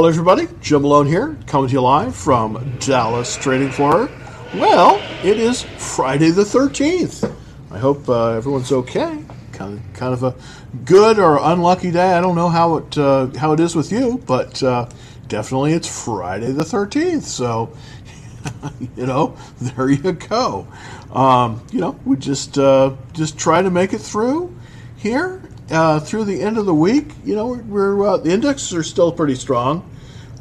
Hello, everybody. Jim Malone here, coming to you live from Dallas Trading Floor. Well, it is Friday the 13th. I hope uh, everyone's okay. Kind of, kind of a good or unlucky day. I don't know how it uh, how it is with you, but uh, definitely it's Friday the 13th. So, you know, there you go. Um, you know, we just uh, just try to make it through here uh, through the end of the week. You know, we're, we're uh, the indexes are still pretty strong.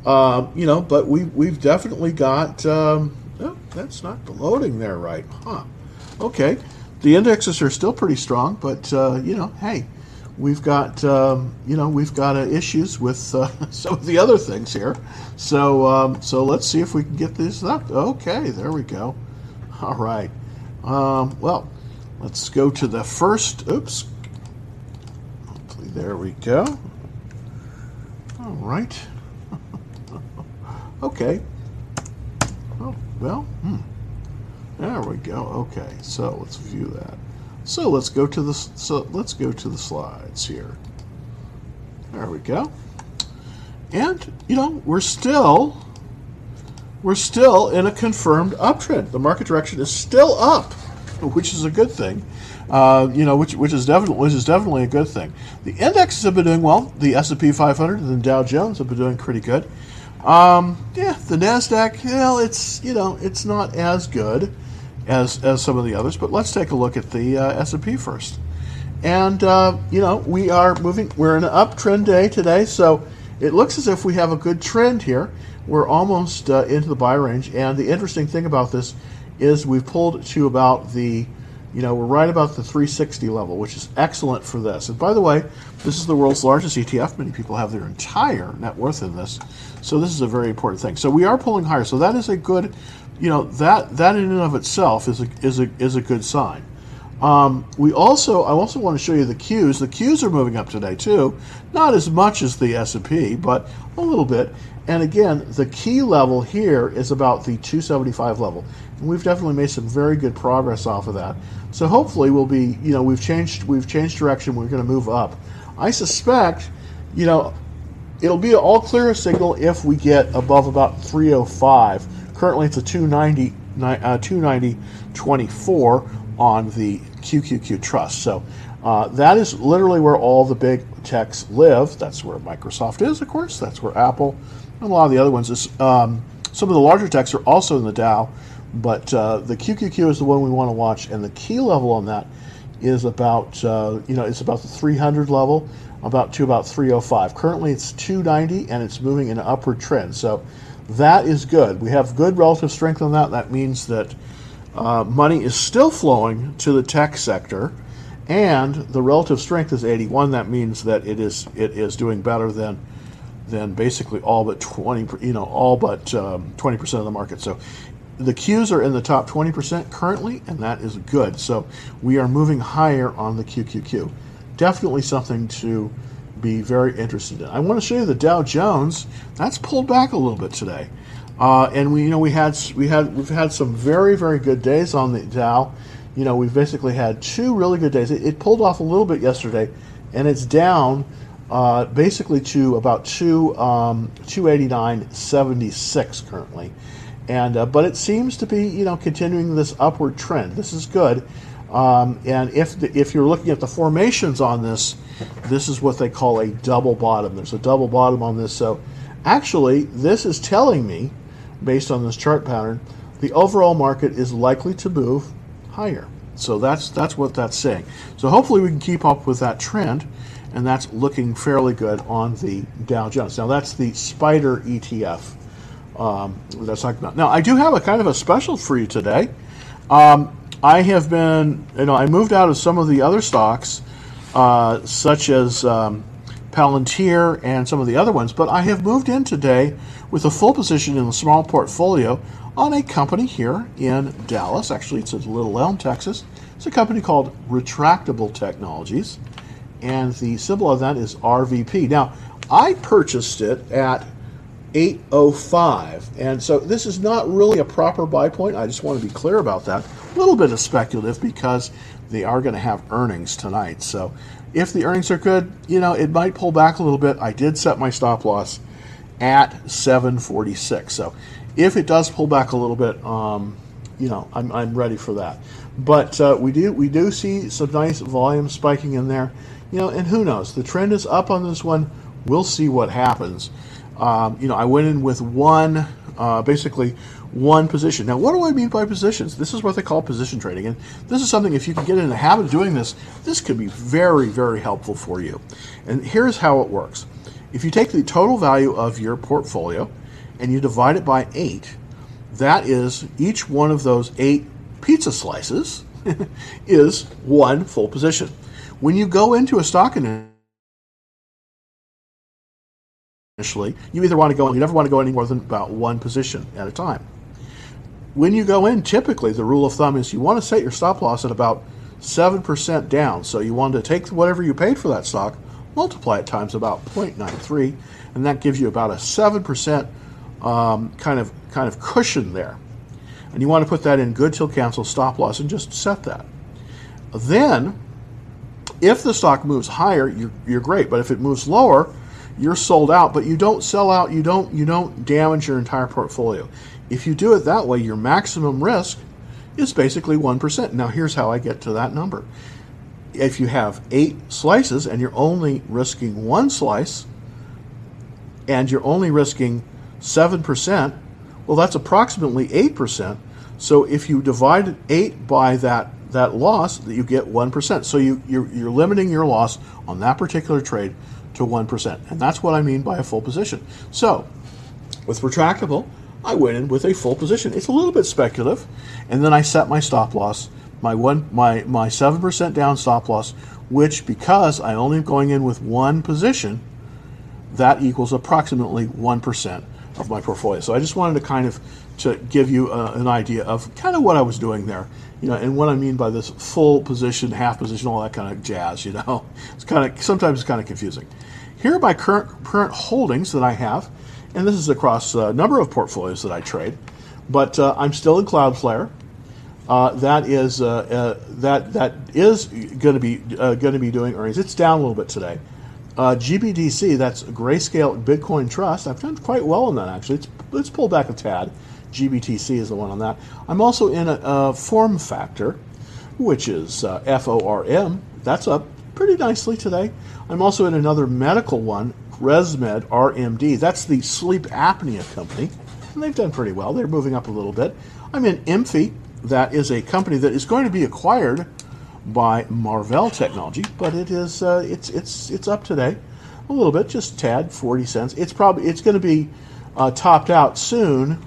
Uh, you know, but we we've definitely got. Um, oh, that's not the loading there right, huh? Okay, the indexes are still pretty strong, but uh, you know, hey, we've got um, you know we've got uh, issues with uh, some of the other things here. So um, so let's see if we can get this up. Okay, there we go. All right. Um, well, let's go to the first. Oops. Hopefully, there we go. All right. Okay. Oh well. Hmm. There we go. Okay, so let's view that. So let's go to the so let's go to the slides here. There we go. And you know we're still we're still in a confirmed uptrend. The market direction is still up, which is a good thing. Uh, you know, which which is definitely which is definitely a good thing. The indexes have been doing well. The S and P 500 and the Dow Jones have been doing pretty good. Um, yeah, the Nasdaq, well, it's you know it's not as good as as some of the others, but let's take a look at the uh, S and P first. And uh, you know we are moving. We're in an uptrend day today, so it looks as if we have a good trend here. We're almost uh, into the buy range, and the interesting thing about this is we've pulled to about the you know, we're right about the 360 level, which is excellent for this. And by the way, this is the world's largest ETF. Many people have their entire net worth in this. So this is a very important thing. So we are pulling higher. So that is a good, you know, that that in and of itself is a is a is a good sign. Um, we also I also want to show you the Qs. The Qs are moving up today too, not as much as the S&P, but a little bit. And again, the key level here is about the 275 level. And we've definitely made some very good progress off of that. So hopefully we'll be, you know, we've changed we've changed direction. We're going to move up. I suspect, you know, it'll be an all clear signal if we get above about 305. Currently it's a 290 uh, 290 24 on the QQQ trust. So uh, that is literally where all the big techs live. That's where Microsoft is, of course. That's where Apple and a lot of the other ones is. Um, some of the larger techs are also in the Dow, but uh, the QQQ is the one we want to watch, and the key level on that is about uh, you know it's about the 300 level, about to about 305. Currently, it's 290, and it's moving in an upward trend. So that is good. We have good relative strength on that. That means that uh, money is still flowing to the tech sector, and the relative strength is 81. That means that it is it is doing better than than basically all but 20 you know all but um, 20% of the market. So the Qs are in the top 20% currently, and that is good. So we are moving higher on the QQQ. Definitely something to be very interested in. I want to show you the Dow Jones. That's pulled back a little bit today. Uh, and we, you know, we had we had we've had some very very good days on the Dow. You know, we've basically had two really good days. It, it pulled off a little bit yesterday, and it's down uh, basically to about two um, 289.76 currently. And uh, but it seems to be you know continuing this upward trend. This is good. Um, and if the, if you're looking at the formations on this, this is what they call a double bottom. There's a double bottom on this. So actually, this is telling me based on this chart pattern, the overall market is likely to move higher. So that's that's what that's saying. So hopefully we can keep up with that trend, and that's looking fairly good on the Dow Jones. Now that's the Spider ETF. Um, that's talking about. Now I do have a kind of a special for you today. Um, I have been, you know, I moved out of some of the other stocks, uh, such as um, Palantir and some of the other ones, but I have moved in today with a full position in a small portfolio on a company here in Dallas. Actually, it's in Little Elm, Texas. It's a company called Retractable Technologies, and the symbol of that is RVP. Now, I purchased it at 805, and so this is not really a proper buy point. I just want to be clear about that. A little bit of speculative because they are going to have earnings tonight. So if the earnings are good, you know, it might pull back a little bit. I did set my stop loss at 746. So if it does pull back a little bit, um, you know, I'm, I'm ready for that. But uh, we do we do see some nice volume spiking in there, you know, and who knows? The trend is up on this one. We'll see what happens. Um, you know, I went in with one, uh, basically one position. Now, what do I mean by positions? This is what they call position trading, and this is something if you can get in the habit of doing this, this could be very, very helpful for you. And here's how it works: if you take the total value of your portfolio and you divide it by eight, that is each one of those eight pizza slices is one full position. When you go into a stock initially, you either want to go, you never want to go any more than about one position at a time. When you go in, typically the rule of thumb is you want to set your stop loss at about 7% down. So you want to take whatever you paid for that stock, multiply it times about 0.93, and that gives you about a 7% um, kind of kind of cushion there. And you want to put that in good till cancel stop loss and just set that. Then, if the stock moves higher, you're, you're great. But if it moves lower, you're sold out. But you don't sell out. You don't you don't damage your entire portfolio. If you do it that way, your maximum risk is basically one percent. Now, here's how I get to that number. If you have eight slices and you're only risking one slice, and you're only risking 7%, well, that's approximately 8%. So if you divide 8 by that, that loss, that you get 1%. So you, you're, you're limiting your loss on that particular trade to 1%. And that's what I mean by a full position. So with retractable, I went in with a full position. It's a little bit speculative. And then I set my stop loss, my one my my 7% down stop loss, which because I only am going in with one position, that equals approximately 1% of my portfolio. So I just wanted to kind of to give you uh, an idea of kind of what I was doing there, you know, and what I mean by this full position, half position, all that kind of jazz. You know, it's kind of sometimes it's kind of confusing. Here are my current current holdings that I have, and this is across a number of portfolios that I trade. But uh, I'm still in Cloudflare. Uh, that is uh, uh that that is going to be uh, going to be doing earnings. It's down a little bit today. Uh, GBDC, that's Grayscale Bitcoin Trust. I've done quite well on that actually. It's, let's pull back a tad. GBTC is the one on that. I'm also in a, a FormFactor, which is uh, FORM. That's up pretty nicely today. I'm also in another medical one, ResMed RMD. That's the sleep apnea company, and they've done pretty well. They're moving up a little bit. I'm in Inphi. That is a company that is going to be acquired by Marvell Technology, but it is uh, it's it's it's up today a little bit, just tad, forty cents. It's probably it's going to be uh, topped out soon.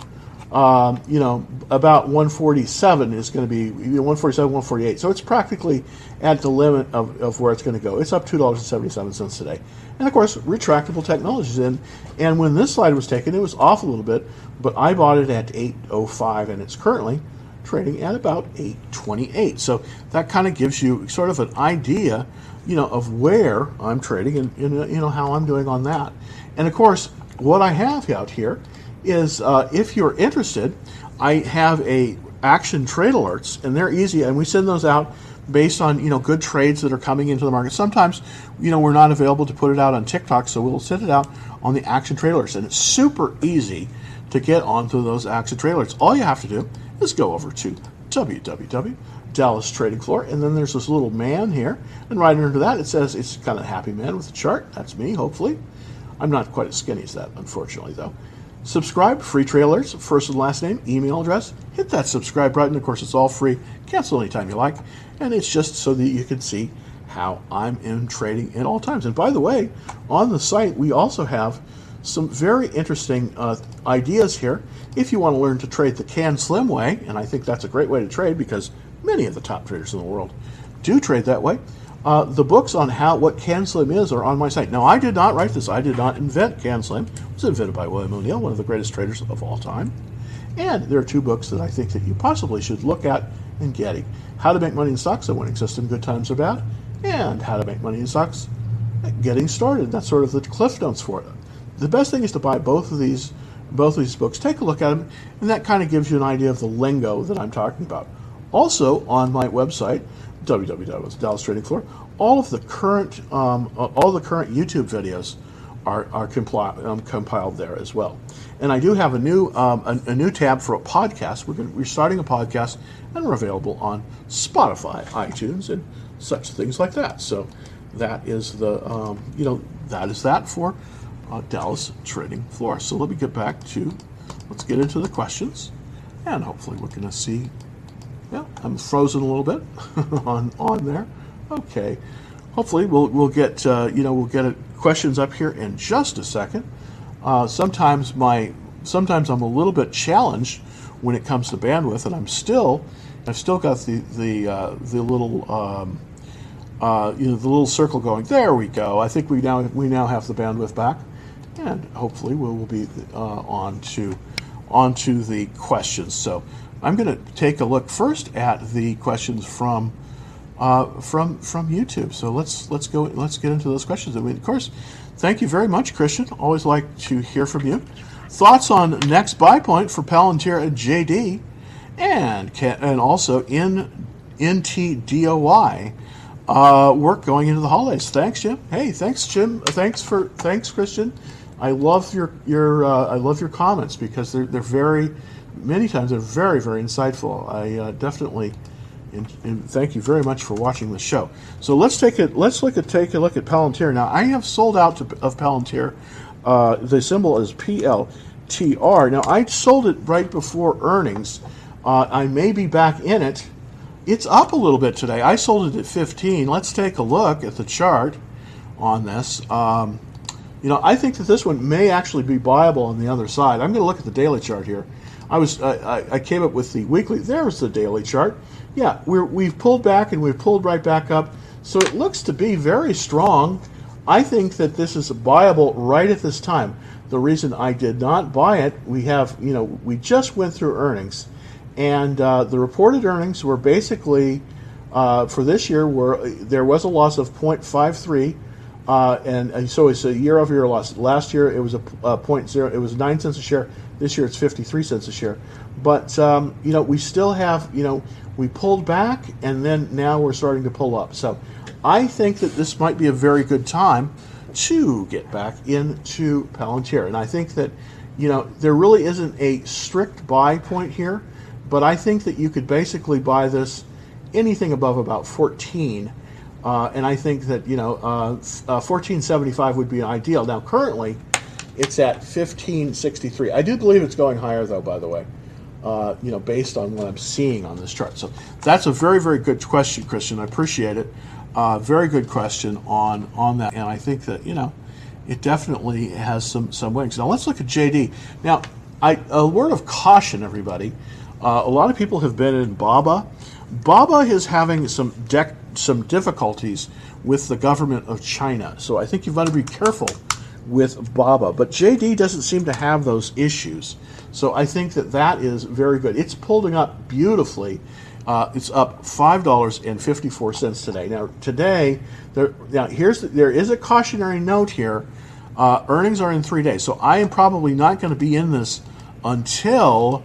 Um, you know, about 147 is going to be 147, 148. So it's practically at the limit of, of where it's going to go. It's up two dollars and seventy seven cents today, and of course, retractable technologies in. And when this slide was taken, it was off a little bit, but I bought it at 805, and it's currently trading at about 828. So that kind of gives you sort of an idea, you know, of where I'm trading and, you know how I'm doing on that. And of course, what I have out here is uh, if you're interested, I have a action trade alerts, and they're easy, and we send those out based on you know good trades that are coming into the market. Sometimes you know we're not available to put it out on TikTok, so we'll send it out on the action trade alerts, and it's super easy to get onto those action trade alerts. All you have to do is go over to www. Dallas Trading Floor, and then there's this little man here, and right under that it says it's kind of a happy man with a chart. That's me, hopefully. I'm not quite as skinny as that, unfortunately, though. Subscribe, free trailers, first and last name, email address. Hit that subscribe button. Of course, it's all free. Cancel anytime you like, and it's just so that you can see how I'm in trading at all times. And by the way, on the site we also have some very interesting uh, ideas here. If you want to learn to trade the CanSlim way, and I think that's a great way to trade because many of the top traders in the world do trade that way. Uh, the books on how what CanSlim is are on my site. Now, I did not write this. I did not invent CanSlim. It was invented by William O'Neill, one of the greatest traders of all time. And there are two books that I think that you possibly should look at and getting: How to Make Money in Stocks: A Winning System, Good Times or Bad, and How to Make Money in Stocks: Getting Started. That's sort of the cliff notes for it the best thing is to buy both of these both of these books. Take a look at them, and that kind of gives you an idea of the lingo that I'm talking about. Also, on my website, www.dallas Trading Floor, all of the current um, all the current YouTube videos are, are compli- um, compiled there as well. And I do have a new um, a, a, new tab for a podcast. We're, gonna, we're starting a podcast, and we're available on Spotify, iTunes, and such things like that. So that is the um, you know that is that for uh, Dallas trading floor. So let me get back to let's get into the questions, and hopefully we're going to see. Yeah, I'm frozen a little bit on on there. Okay, hopefully we'll we'll get uh, you know we'll get questions up here in just a second. Uh, sometimes my sometimes I'm a little bit challenged when it comes to bandwidth, and I'm still I've still got the the uh, the little um, uh, you know the little circle going. There we go. I think we now we now have the bandwidth back, and hopefully we will be uh, on to onto the questions. So I'm going to take a look first at the questions from uh, from from YouTube. So let's let's go let's get into those questions. I mean, of course, thank you very much, Christian. Always like to hear from you. Thoughts on next buy point for Palantir and JD, and and also in NTDOY uh, work going into the holidays. Thanks, Jim. Hey, thanks, Jim. Thanks for thanks, Christian. I love your your uh, I love your comments because they're they're very many times they're very very insightful. I uh, definitely and, and, thank you very much for watching the show. So let's take it. Let's look at take a look at Palantir. Now I have sold out to, of Palantir. Uh, the symbol is PLTR. Now I sold it right before earnings. Uh, I may be back in it. It's up a little bit today. I sold it at 15. Let's take a look at the chart on this. Um, you know, I think that this one may actually be viable on the other side. I'm going to look at the daily chart here. I was I, I came up with the weekly. There's the daily chart yeah, we're, we've pulled back and we've pulled right back up. So it looks to be very strong. I think that this is viable right at this time. The reason I did not buy it, we have, you know, we just went through earnings, and uh, the reported earnings were basically uh, for this year were there was a loss of 0.53, uh, and, so it's a year-over-year loss. Last year it was a, a point zero, it was nine cents a share. This year it's 53 cents a share. But um, you know we still have, you know, we pulled back, and then now we're starting to pull up. So I think that this might be a very good time to get back into Palantir. And I think that, you know, there really isn't a strict buy point here, but I think that you could basically buy this anything above about 14. Uh, and I think that, you know, uh, uh, 1475 would be ideal. Now, currently, it's at 1563. I do believe it's going higher, though, by the way uh, you know, based on what I'm seeing on this chart. So that's a very, very good question, Christian. I appreciate it. Uh, very good question on on that, and I think that you know, it definitely has some some wings. Now let's look at JD. Now, I, a word of caution, everybody. Uh, a lot of people have been in Baba. Baba is having some dec- some difficulties with the government of China, so I think you've got to be careful with Baba. But JD doesn't seem to have those issues. So I think that that is very good. It's pulling up beautifully. Uh, it's up five dollars and fifty four cents today. Now today, there now here's the, there is a cautionary note here. Uh, earnings are in three days, so I am probably not going to be in this until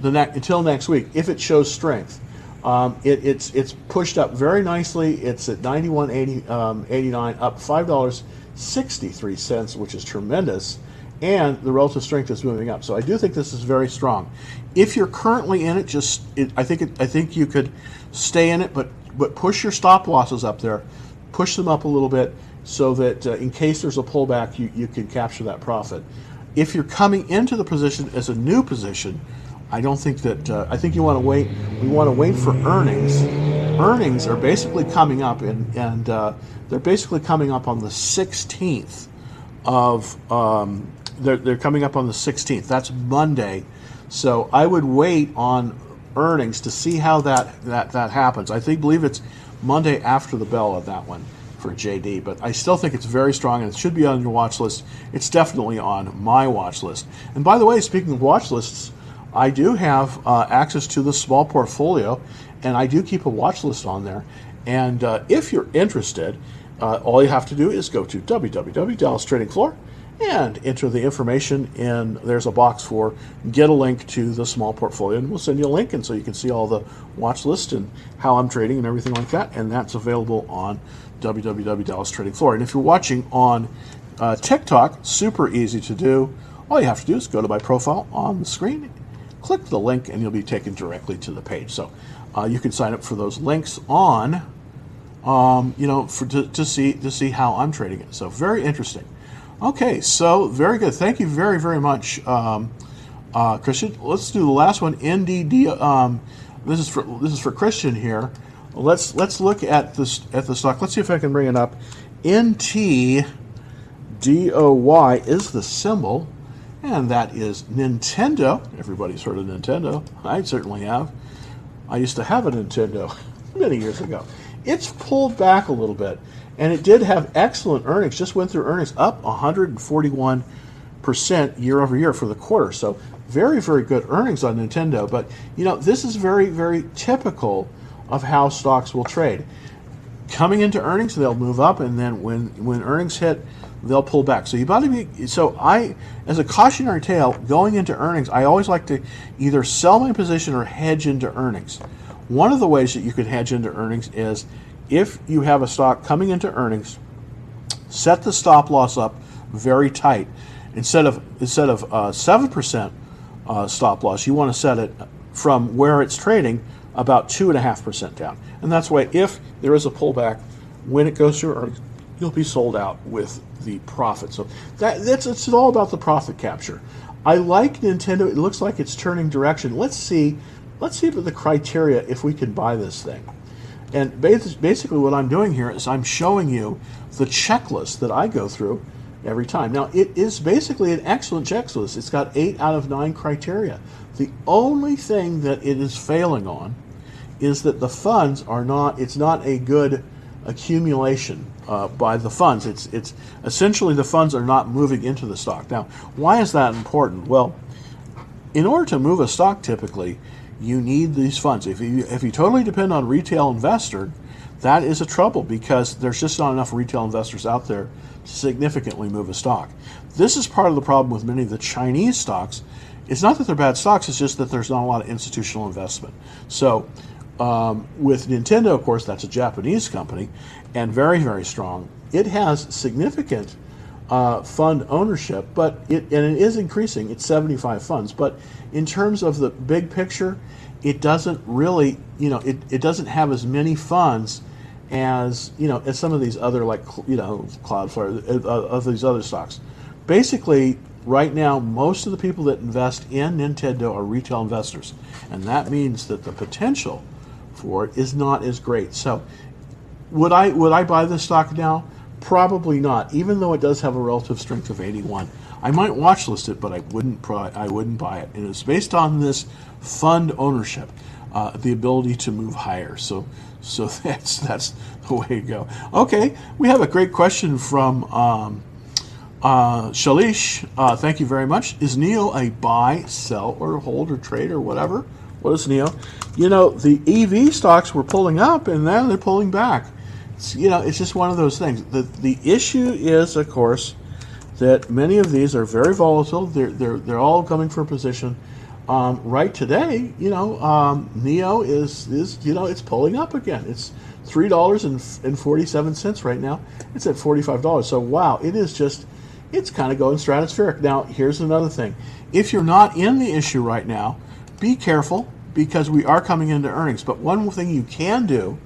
the ne- until next week if it shows strength. Um, it, it's it's pushed up very nicely. It's at 91.89, um, up five dollars sixty three cents, which is tremendous and the relative strength is moving up. So I do think this is very strong. If you're currently in it, just it, I think it, I think you could stay in it, but but push your stop losses up there, push them up a little bit, so that uh, in case there's a pullback, you you can capture that profit. If you're coming into the position as a new position, I don't think that uh, I think you want to wait. We want to wait for earnings. Earnings are basically coming up, and and uh, they're basically coming up on the 16th of um, they're, they're coming up on the 16th. That's Monday. So I would wait on earnings to see how that, that, that happens. I think believe it's Monday after the bell of that one for JD, but I still think it's very strong and it should be on your watch list. It's definitely on my watch list. And by the way, speaking of watch lists, I do have uh, access to the small portfolio and I do keep a watch list on there. And uh, if you're interested, uh, all you have to do is go to www.dallastradingfloor.com and enter the information in there's a box for get a link to the small portfolio and we'll send you a link and so you can see all the watch list and how i'm trading and everything like that and that's available on www.dallastradingfloor and if you're watching on uh, TikTok, super easy to do. All you have to do is go to my profile on the screen, click the link, and you'll be taken directly to the page. So uh, you can sign up for those links on, um, you know, for to, to see to see how I'm trading it. So very interesting. Okay, so very good. Thank you very very much, um, uh, Christian. Let's do the last one. NDD. Um, this is for this is for Christian here. Let's let's look at this at the stock. Let's see if I can bring it up. NTDOY is the symbol, and that is Nintendo. Everybody's heard of Nintendo. I certainly have. I used to have a Nintendo many years ago. It's pulled back a little bit, and it did have excellent earnings. Just went through earnings up 141 percent year over year for the quarter. So very very good earnings on Nintendo. But you know this is very very typical of how stocks will trade. Coming into earnings, they'll move up, and then when when earnings hit, they'll pull back. So you to be. So I, as a cautionary tale, going into earnings, I always like to either sell my position or hedge into earnings. One of the ways that you could hedge into earnings is if you have a stock coming into earnings, set the stop loss up very tight. Instead of instead of uh, seven uh, percent uh, stop loss, you want to set it from where it's trading about 2.5% down. And that's why if there is a pullback, when it goes through earnings, you'll be sold out with the profit. So that, that's it's all about the profit capture. I like Nintendo. It looks like it's turning direction. Let's see. Let's see the criteria if we can buy this thing. And basically, what I'm doing here is I'm showing you the checklist that I go through every time. Now, it is basically an excellent checklist. It's got eight out of nine criteria. The only thing that it is failing on is that the funds are not, it's not a good accumulation uh, by the funds. It's, it's essentially the funds are not moving into the stock. Now, why is that important? Well, in order to move a stock typically, you need these funds. If you, if you totally depend on retail investor, that is a trouble because there's just not enough retail investors out there to significantly move a stock. This is part of the problem with many of the Chinese stocks. It's not that they're bad stocks, it's just that there's not a lot of institutional investment. So um, with Nintendo, of course, that's a Japanese company and very, very strong. It has significant uh, fund ownership, but it and it is increasing. It's 75 funds, but in terms of the big picture, it doesn't really, you know, it, it doesn't have as many funds as you know as some of these other like you know Cloudflare, uh, uh, of these other stocks. Basically, right now, most of the people that invest in Nintendo are retail investors, and that means that the potential for it is not as great. So, would I would I buy this stock now? Probably not. Even though it does have a relative strength of 81, I might watch list it, but I wouldn't. Pro- I wouldn't buy it. And it's based on this fund ownership, uh, the ability to move higher. So, so that's that's the way to go. Okay, we have a great question from. Um, uh, Shalish, uh, thank you very much. Is NIO a buy, sell, or hold, or trade, or whatever? What is NIO? You know, the EV stocks were pulling up and now they're pulling back. It's, you know, it's just one of those things. The, the issue is, of course, that many of these are very volatile. They're, they're, they're all coming for a position. Um, right today, you know, um, NIO is, is, you know, it's pulling up again. It's $3.47 right now. It's at $45. So, wow, it is just, it's kind of going stratospheric. Now, here's another thing. If you're not in the issue right now, be careful because we are coming into earnings. But one thing you can do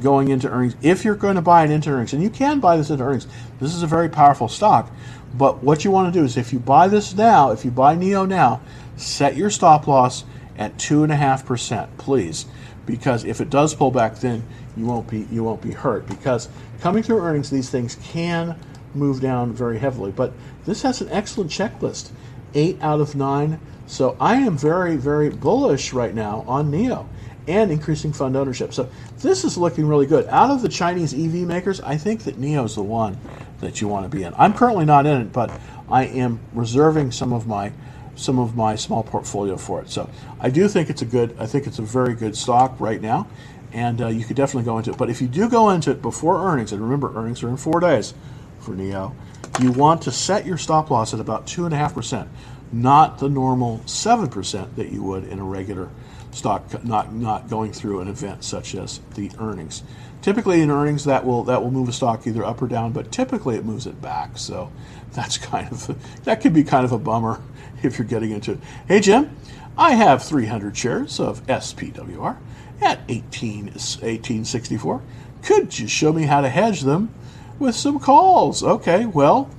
going into earnings, if you're going to buy it into earnings, and you can buy this into earnings, this is a very powerful stock. But what you want to do is if you buy this now, if you buy NIO now, set your stop loss at two and a half percent, please. Because if it does pull back, then you won't be you won't be hurt. Because coming through earnings, these things can move down very heavily. But this has an excellent checklist. Eight out of nine so I am very, very bullish right now on NIO and increasing fund ownership. So this is looking really good. Out of the Chinese EV makers, I think that NIO is the one that you want to be in. I'm currently not in it, but I am reserving some of my some of my small portfolio for it. So I do think it's a good. I think it's a very good stock right now, and uh, you could definitely go into it. But if you do go into it before earnings, and remember earnings are in four days for NIO, you want to set your stop loss at about two and a half percent not the normal 7% that you would in a regular stock not not going through an event such as the earnings. Typically, in earnings, that will that will move a stock either up or down, but typically it moves it back. So that's kind of that could be kind of a bummer if you're getting into it. Hey Jim, I have 300 shares of SPWR at 18 1864. Could you show me how to hedge them with some calls? Okay, well,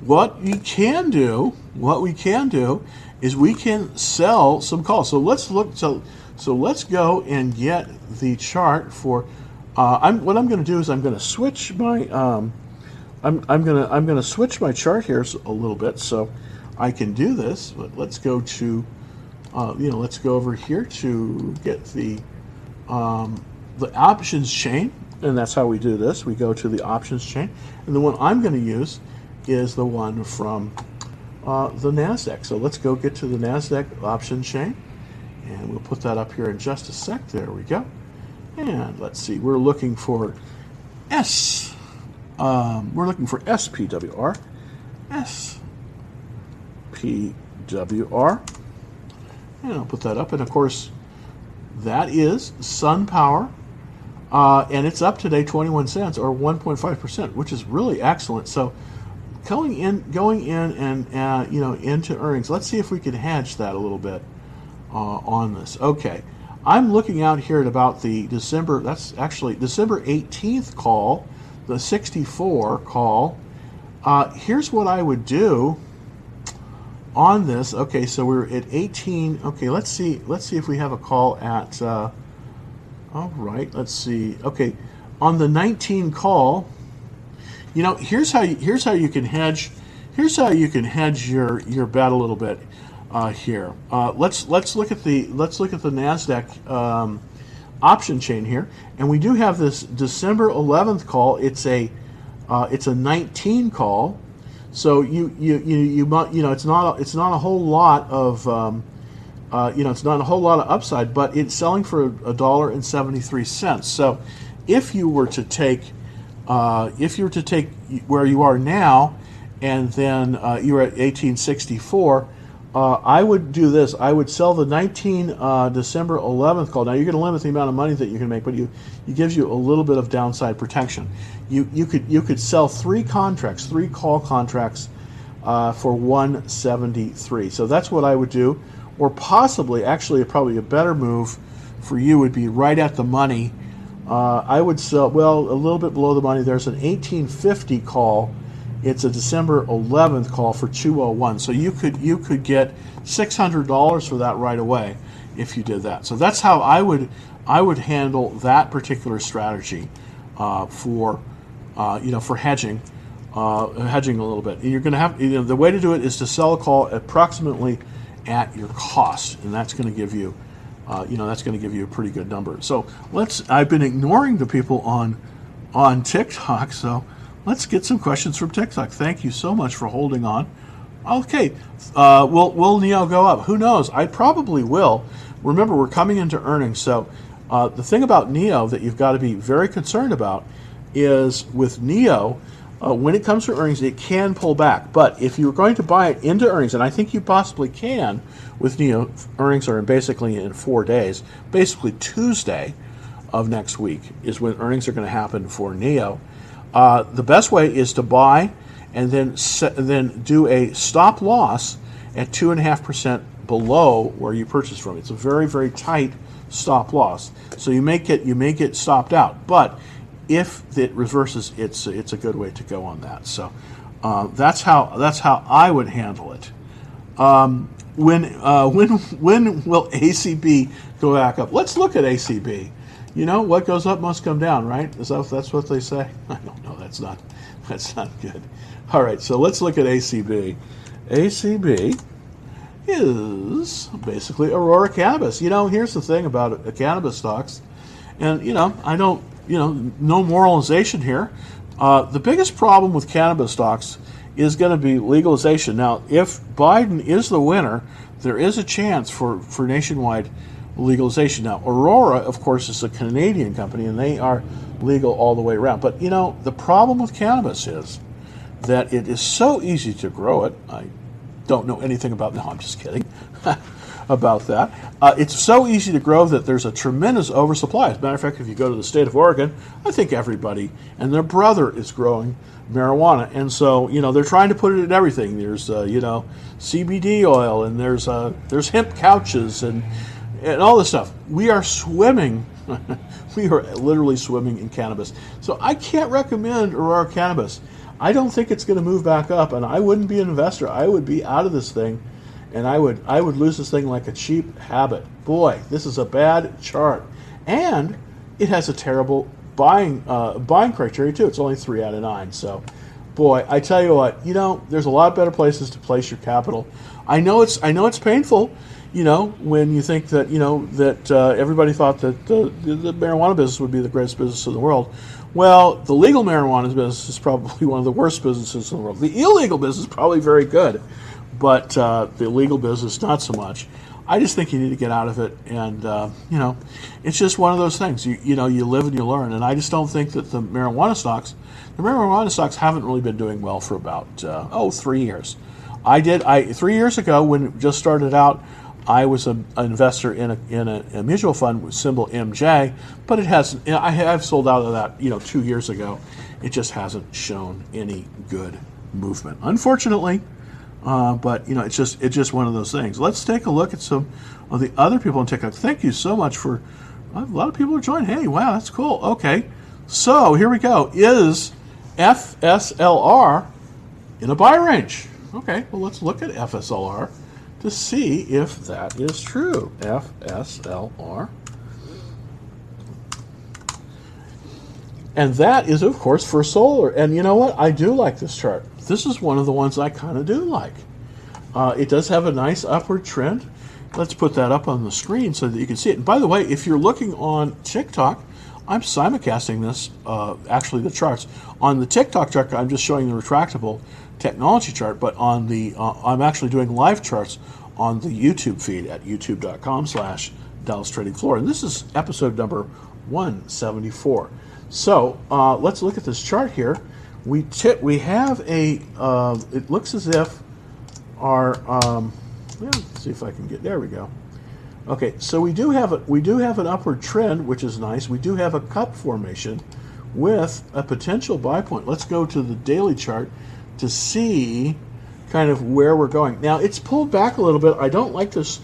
what you can do, what we can do is we can sell some calls. So let's look so so let's go and get the chart for. Uh, I'm, what I'm going to do is I'm going to switch my. Um, I'm, I'm going to I'm going to switch my chart here a little bit so I can do this. But let's go to, uh, you know, let's go over here to get the um, the options chain, and that's how we do this. We go to the options chain, and the one I'm going to use is the one from uh, the Nasdaq. So let's go get to the Nasdaq option chain. And we'll put that up here in just a sec. There we go. And let's see, we're looking for S. Um, we're looking for SPWR. SPWR. And I'll put that up. And of course, that is SunPower. Uh, and it's up today 21 cents or 1.5%, which is really excellent. So going in, going in and uh, you know into earnings. Let's see if we can hedge that a little bit uh, on this. Okay, I'm looking out here at about the December, that's actually December 18th call, the 64 call. Uh, here's what I would do on this. Okay, so we're at 18. Okay, let's see. Let's see if we have a call at. Uh, all right, let's see. Okay, on the 19 call, you know, here's how you, here's how you can hedge. Here's how you can hedge your your bet a little bit uh, here. Uh, let's let's look at the let's look at the Nasdaq um, option chain here, and we do have this December 11th call. It's a uh, it's a 19 call, so you you you you you know it's not it's not a whole lot of um, uh, you know it's not a whole lot of upside, but it's selling for a dollar and 73 cents. So if you were to take uh, if you were to take where you are now, and then uh, you're at 1864 uh, I would do this. I would sell the 19 uh, December 11th call. Now you're going to limit the amount of money that you can make, but you it gives you a little bit of downside protection. You you could you could sell three contracts, three call contracts uh, for 173. So that's what I would do, or possibly actually probably a better move for you would be right at the money. Uh, I would sell well a little bit below the money. There's an 1850 call it's a December 11th call for 201. So you could you could get $600 for that right away if you did that. So that's how I would I would handle that particular strategy uh, for uh, you know for hedging uh, hedging a little bit. You're going to have you know, the way to do it is to sell a call approximately at your cost, and that's going to give you uh, you know that's going to give you a pretty good number. So let's. I've been ignoring the people on on TikTok, so let's get some questions from TikTok. Thank you so much for holding on. Okay, uh, will will NIO go up? Who knows? I probably will. Remember, we're coming into earnings, so uh, the thing about NIO that you've got to be very concerned about is with NIO. Uh, when it comes to earnings, it can pull back. But if you're going to buy it into earnings, and I think you possibly can with NIO, earnings are in basically in four days. Basically, Tuesday of next week is when earnings are going to happen for NIO. Uh, the best way is to buy and then set, then do a stop loss at two and a half percent below where you purchase from. It's a very very tight stop loss, so you may get you may get stopped out. But if it reverses, it's it's a good way to go on that. So uh, that's how that's how I would handle it. Um, when uh, when when will ACB go back up? Let's look at ACB. You know, what goes up must come down, right? Is that that's what they say? I don't know. That's not that's not good. All right, so let's look at ACB. ACB is basically Aurora cannabis. You know, here's the thing about cannabis stocks, and you know, I don't, you know, no moralization here. Uh, the biggest problem with cannabis stocks is going to be legalization. Now, if Biden is the winner, there is a chance for for nationwide legalization. Now, Aurora, of course, is a Canadian company and they are legal all the way around. But you know, the problem with cannabis is that it is so easy to grow it. I don't know anything about. No, I'm just kidding. about that. Uh, it's so easy to grow that there's a tremendous oversupply. As a matter of fact, if you go to the state of Oregon, I think everybody and their brother is growing marijuana, and so you know they're trying to put it in everything. There's uh, you know CBD oil, and there's uh, there's hemp couches, and and all this stuff. We are swimming. we are literally swimming in cannabis. So I can't recommend Aurora cannabis. I don't think it's going to move back up, and I wouldn't be an investor. I would be out of this thing, and I would I would lose this thing like a cheap habit. Boy, this is a bad chart, and it has a terrible buying uh, buying criteria too. It's only three out of nine. So, boy, I tell you what, you know, there's a lot better places to place your capital. I know it's I know it's painful, you know, when you think that you know that uh, everybody thought that the, the marijuana business would be the greatest business in the world. Well, the legal marijuana business is probably one of the worst businesses in the world. The illegal business is probably very good, but uh, the legal business not so much. I just think you need to get out of it, and uh, you know, it's just one of those things. You you know, you live and you learn, and I just don't think that the marijuana stocks, the marijuana stocks haven't really been doing well for about uh, oh three years. I did I three years ago when it just started out. I was a, an investor in a, in a, a, mutual fund with symbol MJ, but it has I have sold out of that you know two years ago. It just hasn't shown any good movement, unfortunately. Uh, but you know, it's just it's just one of those things. Let's take a look at some of the other people on TikTok. Thank you so much for a lot of people are joining. Hey, wow, that's cool. Okay, so here we go. Is FSLR in a buy range? Okay, well let's look at FSLR to see if that is true. FSLR. And that is, of course, for solar. And you know what? I do like this chart. This is one of the ones I kind of do like. Uh, it does have a nice upward trend. Let's put that up on the screen so that you can see it. And by the way, if you're looking on TikTok, I'm simulcasting this, uh, actually the charts. On the TikTok chart, I'm just showing the retractable technology chart, but on the, uh, I'm actually doing live charts on the YouTube feed at youtube.com slash Dallas Trading Floor. And this is episode number 174. So uh, let's look at this chart here we we have a. Uh, it looks as if our. Um, let's see if I can get. There we go. Okay, so we do have a, we do have an upward trend, which is nice. We do have a cup formation with a potential buy point. Let's go to the daily chart to see kind of where we're going. Now it's pulled back a little bit. I don't like this.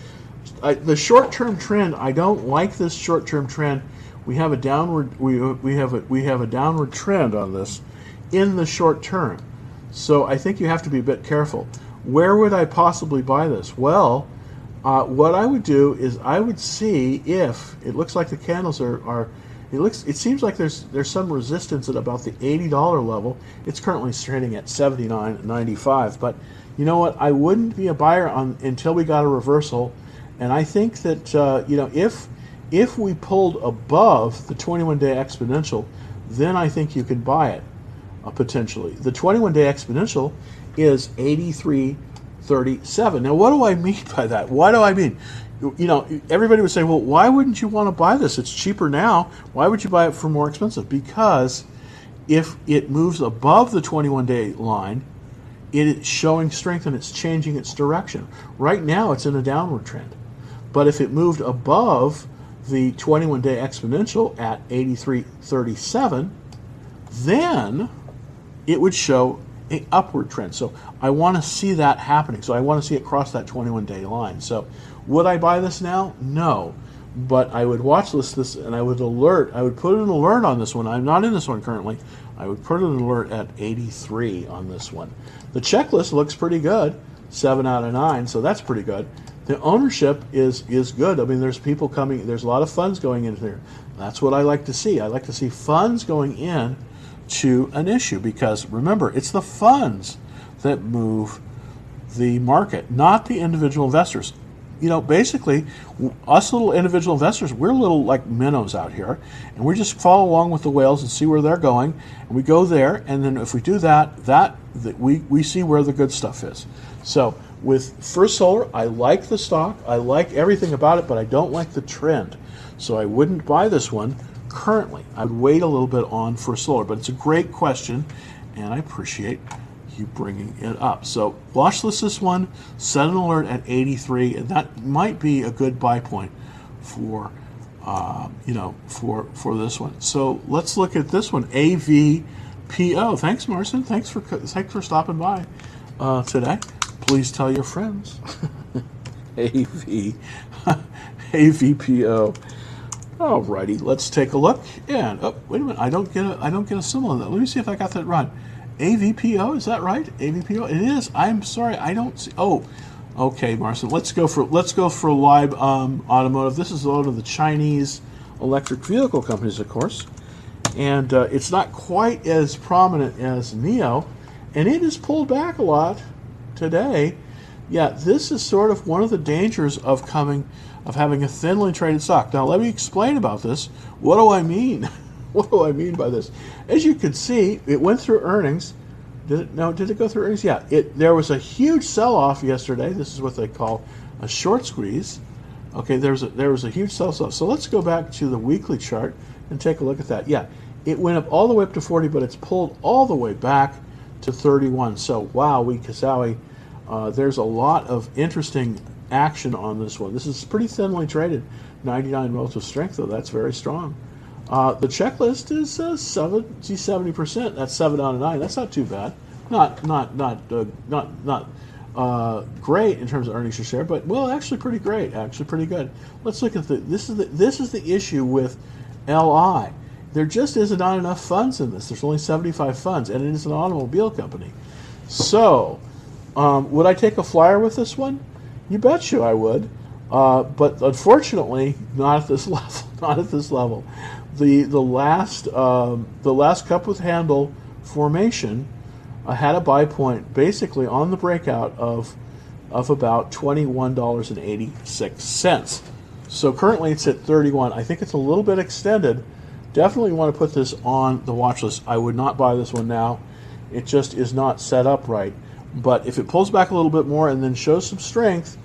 I, the short-term trend. I don't like this short-term trend. We have a downward. We we have a we have a downward trend on this in the short term. So I think you have to be a bit careful. Where would I possibly buy this? Well, uh, what I would do is I would see if it looks like the candles are, are it looks it seems like there's there's some resistance at about the $80 level. It's currently trading at 79.95, but you know what? I wouldn't be a buyer on until we got a reversal, and I think that uh, you know if if we pulled above the 21-day exponential, then I think you could buy it uh, potentially. The 21 day exponential is 8337. Now, what do I mean by that? Why do I mean? You know, everybody would say, well, why wouldn't you want to buy this? It's cheaper now. Why would you buy it for more expensive? Because if it moves above the 21 day line, it is showing strength and it's changing its direction. Right now, it's in a downward trend. But if it moved above the 21 day exponential at 8337, then it would show a upward trend. So I want to see that happening. So I want to see it cross that 21 day line. So would I buy this now? No. But I would watch this, this and I would alert. I would put an alert on this one. I'm not in this one currently. I would put an alert at 83 on this one. The checklist looks pretty good, seven out of nine. So that's pretty good. The ownership is is good. I mean, there's people coming. There's a lot of funds going into there. That's what I like to see. I like to see funds going in to an issue because remember, it's the funds that move the market, not the individual investors. You know, basically, us little individual investors, we're little like minnows out here, and we just follow along with the whales and see where they're going, and we go there, and then if we do that, that, that we, we see where the good stuff is. So with First Solar, I like the stock, I like everything about it, but I don't like the trend. So I wouldn't buy this one currently. I'd wait a little bit on First Solar, but it's a great question, and I appreciate you bringing it up. So watch list this one, set an alert at 83, and that might be a good buy point for uh, you know for for this one. So let's look at this one, AVPO. Thanks, Marson. Thanks for thanks for stopping by uh, today. Please tell your friends. AV AVPO. Alrighty, let's take a look. And oh, wait a minute, I don't get a I don't get a symbol on that. Let me see if I got that right. AVPO, is that right? AVPO, it is. I'm sorry, I don't see. Oh, okay, Marcin. Let's go for let's go for Lime um, Automotive. This is one of the Chinese electric vehicle companies, of course, and uh, it's not quite as prominent as NIO, and it has pulled back a lot today. Yeah, this is sort of one of the dangers of coming of having a thinly traded stock. Now, let me explain about this. What do I mean? what do I mean by this? As you can see, it went through earnings. Did it? No, did it go through earnings? Yeah. It there was a huge sell-off yesterday. This is what they call a short squeeze. Okay, there was a, there was a huge sell-off. So let's go back to the weekly chart and take a look at that. Yeah, it went up all the way up to 40, but it's pulled all the way back to 31. So wow, we Kazawi, uh, there's a lot of interesting action on this one. This is pretty thinly traded. 99 relative strength, though, that's very strong. Uh, the checklist is uh, 70 70%. That's 7 out of 9. That's not too bad. Not not not uh, not not uh, great in terms of earnings per share, but well, actually pretty great. Actually pretty good. Let's look at the this is the this is the issue with LI. There just isn't enough funds in this. There's only 75 funds, and it is an automobile company. So, um, would I take a flyer with this one? You bet you I would. Uh, but unfortunately, not at this level. Not at this level. The the last um, the last cup with handle formation uh, had a buy point basically on the breakout of of about twenty one dollars and eighty six cents. So currently it's at thirty one. I think it's a little bit extended. Definitely want to put this on the watch list. I would not buy this one now. It just is not set up right. But if it pulls back a little bit more and then shows some strength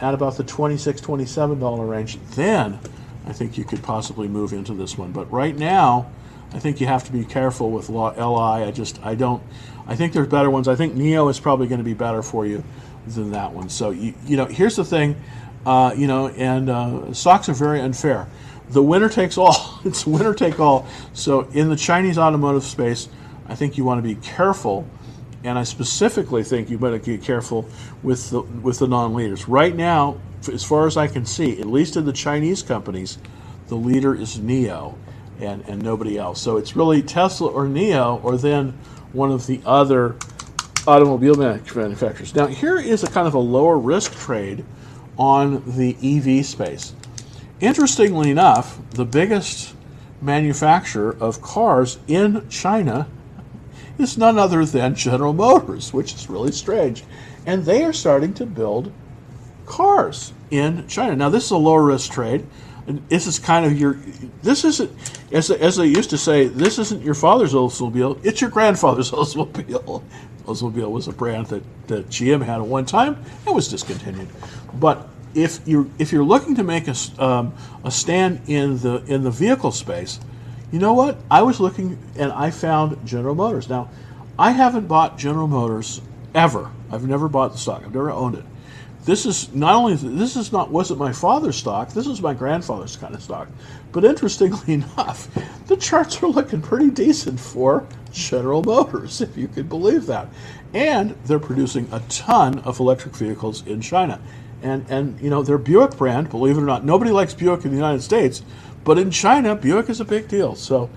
at about the $26, $27 range, then I think you could possibly move into this one. But right now, I think you have to be careful with LI. I just, I don't, I think there's better ones. I think NIO is probably going to be better for you than that one. So, you, you know, here's the thing, uh, you know, and uh, stocks are very unfair. The winner takes all. it's winner take all. So, in the Chinese automotive space, I think you want to be careful and I specifically think you better get careful with the with the non-leaders. Right now, as far as I can see, at least in the Chinese companies, the leader is NIO, and and nobody else. So it's really Tesla or NIO, or then one of the other automobile manufacturers. Now here is a kind of a lower risk trade on the EV space. Interestingly enough, the biggest manufacturer of cars in China is none other than General Motors, which is really strange. And they are starting to build cars in China. Now, this is a low risk trade. This is kind of your, this isn't, as, as they used to say, this isn't your father's Oldsmobile, it's your grandfather's Oldsmobile. Oldsmobile was a brand that, that GM had at one time and was discontinued. But if you're, if you're looking to make a, um, a stand in the, in the vehicle space, you know what? I was looking and I found General Motors. Now, I haven't bought General Motors ever. I've never bought the stock. I've never owned it. This is not only this is not wasn't my father's stock. This is my grandfather's kind of stock. But interestingly enough, the charts are looking pretty decent for General Motors, if you could believe that. And they're producing a ton of electric vehicles in China. And and you know, their Buick brand, believe it or not, nobody likes Buick in the United States, but in China, Buick is a big deal. So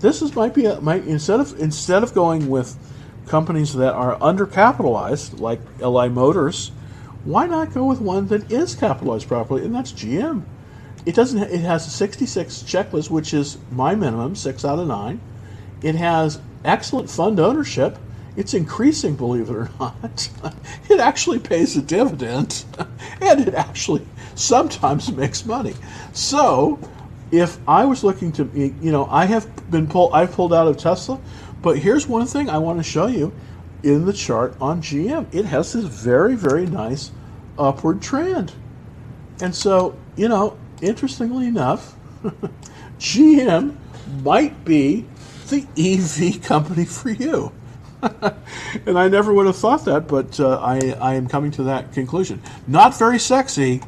this is might be a, might instead of instead of going with companies that are undercapitalized like LI Motors, why not go with one that is capitalized properly, and that's GM. It doesn't. It has a 66 checklist, which is my minimum, six out of nine. It has excellent fund ownership. It's increasing, believe it or not. It actually pays a dividend, and it actually sometimes makes money. So, if I was looking to, you know, I have been pulled, I've pulled out of Tesla, but here's one thing I want to show you in the chart on GM. It has this very, very nice upward trend. And so, you know, interestingly enough, GM might be the EV company for you. and I never would have thought that, but uh, I, I am coming to that conclusion. Not very sexy,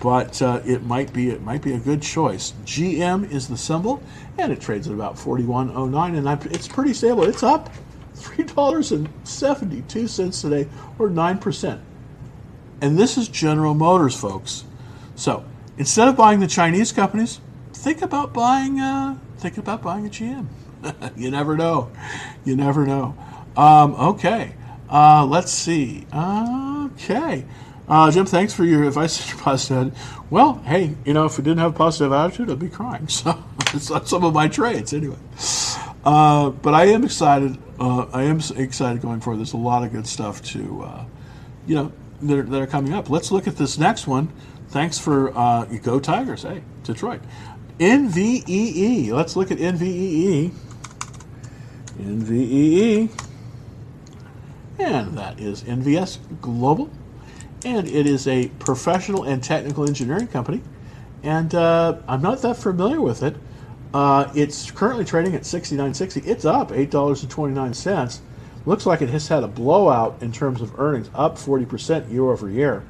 but uh, it might be it might be a good choice. GM is the symbol, and it trades at about forty one oh nine, and I, it's pretty stable. It's up three dollars and seventy two cents today, or nine percent. And this is General Motors, folks. So instead of buying the Chinese companies, think about buying uh, think about buying a GM. you never know. You never know. Um, okay. Uh, let's see. Okay. Uh, Jim, thanks for your advice and your positive. Well, hey, you know, if we didn't have a positive attitude, I'd be crying. So it's not some of my traits anyway. Uh, but I am excited. Uh, I am excited going forward. There's a lot of good stuff to, uh, you know, that are, that are, coming up. Let's look at this next one. Thanks for uh, Go Tigers. Hey, Detroit. NVEE. Let's look at NVEE. NVEE. And that is NV5 Global. And it is a professional and technical engineering company. And uh, I'm not that familiar with it. Uh, it's currently trading at 69.60. It's up $8.29. Looks like it has had a blowout in terms of earnings, up 40% year over year.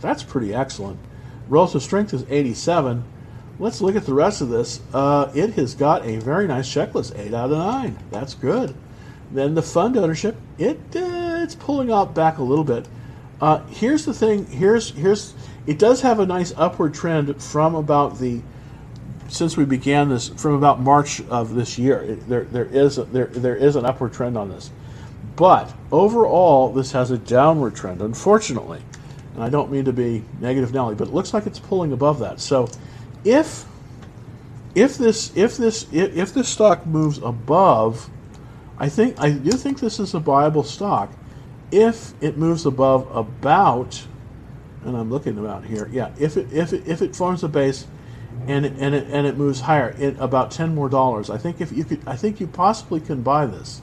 That's pretty excellent. Relative strength is 87. Let's look at the rest of this. Uh, it has got a very nice checklist, 8 out of 9. That's good. Then the fund ownership, it uh, it's pulling out back a little bit. Uh, here's the thing. Here's here's it does have a nice upward trend from about the since we began this from about March of this year. It, there there is a, there there is an upward trend on this, but overall this has a downward trend. Unfortunately, and I don't mean to be negative Nelly, but it looks like it's pulling above that. So if if this if this if, if this stock moves above, I think I do think this is a viable stock. If it moves above about, and I'm looking about here, yeah. If it if it, if it forms a base, and it, and it and it moves higher, it about ten more dollars. I think if you could, I think you possibly can buy this.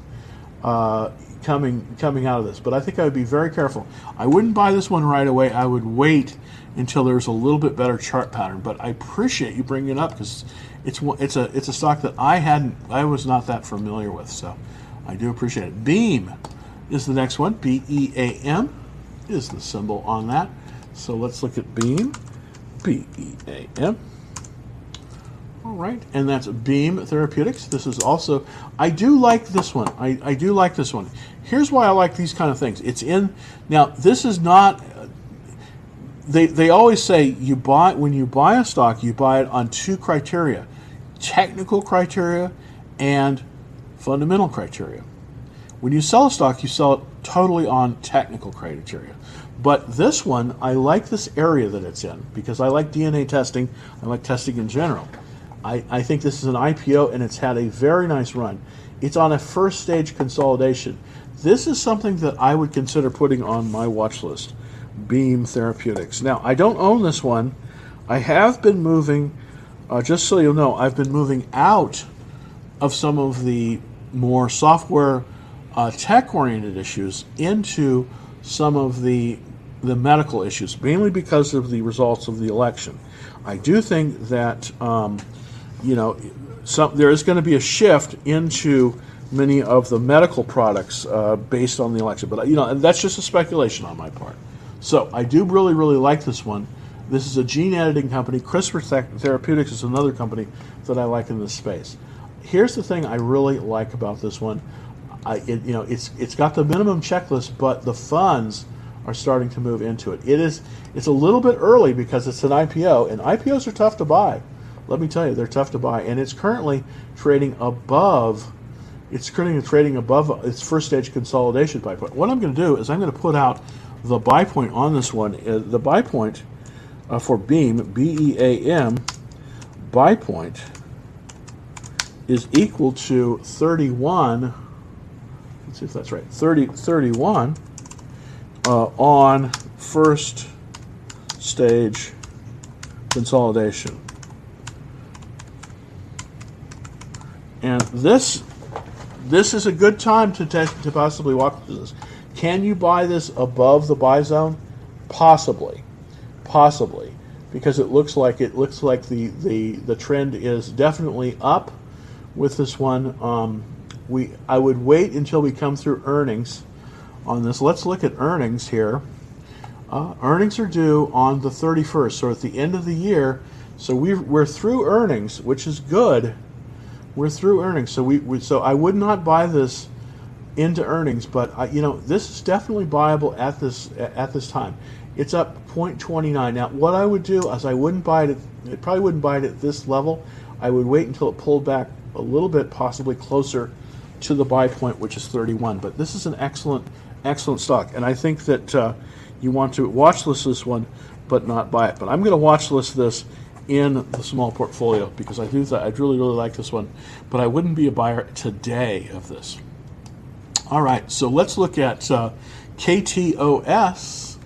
Uh, coming coming out of this, but I think I would be very careful. I wouldn't buy this one right away. I would wait until there's a little bit better chart pattern. But I appreciate you bringing it up because it's it's a it's a stock that I hadn't I was not that familiar with. So I do appreciate it. Beam is the next one. B E A M is the symbol on that. So let's look at Beam. B E A M. All right, and that's Beam Therapeutics. This is also, I do like this one. I, I do like this one. Here's why I like these kind of things. It's in, now, this is not they, they always say you buy when you buy a stock you buy it on two criteria technical criteria and fundamental criteria when you sell a stock you sell it totally on technical criteria. But this one i like this area that it's in because i like dna testing. I like testing in general. I, I think this is an ipo and it's had a very nice run. It's on a first stage consolidation. This is something that i would consider putting on my watch list. Beam Therapeutics. Now, I don't own this one. I have been moving, uh, just so you'll know, I've been moving out of some of the more software uh, tech oriented issues into some of the the medical issues, mainly because of the results of the election. I do think that um, you know some, there is going to be a shift into many of the medical products uh, based on the election, but you know that's just a speculation on my part. So I do really, really like this one. This is a gene editing company. CRISPR Therapeutics is another company that I like in this space. Here's the thing I really like about this one. I, it, you know, it's it's got the minimum checklist, but the funds are starting to move into it. It is it's a little bit early because it's an IPO, and IPOs are tough to buy. Let me tell you, they're tough to buy, and it's currently trading above. It's currently trading above its first stage consolidation buy point. What I'm going to do is I'm going to put out the buy point on this one, uh, the buy point uh, for Beam, B E A M, buy point is equal to 31. Let's see if that's right. 30, 31 uh, on first stage consolidation. And this this is a good time to, to possibly walk through this. Can you buy this above the buy zone? Possibly, possibly, because it looks like it looks like the the the trend is definitely up with this one. Um, we I would wait until we come through earnings on this. Let's look at earnings here. Uh, earnings are due on the 31st, so at the end of the year. So we we're through earnings, which is good. We're through earnings, so we, we so I would not buy this into earnings, but I, you know this is definitely buyable at this at this time. It's up 0.29. Now, what I would do is I wouldn't buy it. It probably wouldn't buy it at this level. I would wait until it pulled back a little bit, possibly closer to the buy point, which is 31. But this is an excellent, excellent stock, and I think that uh, you want to watch list this one, but not buy it. But I'm going to watch list this in the small portfolio because I do that. I really, really like this one, but I wouldn't be a buyer today of this. All right, so let's look at uh, KTOS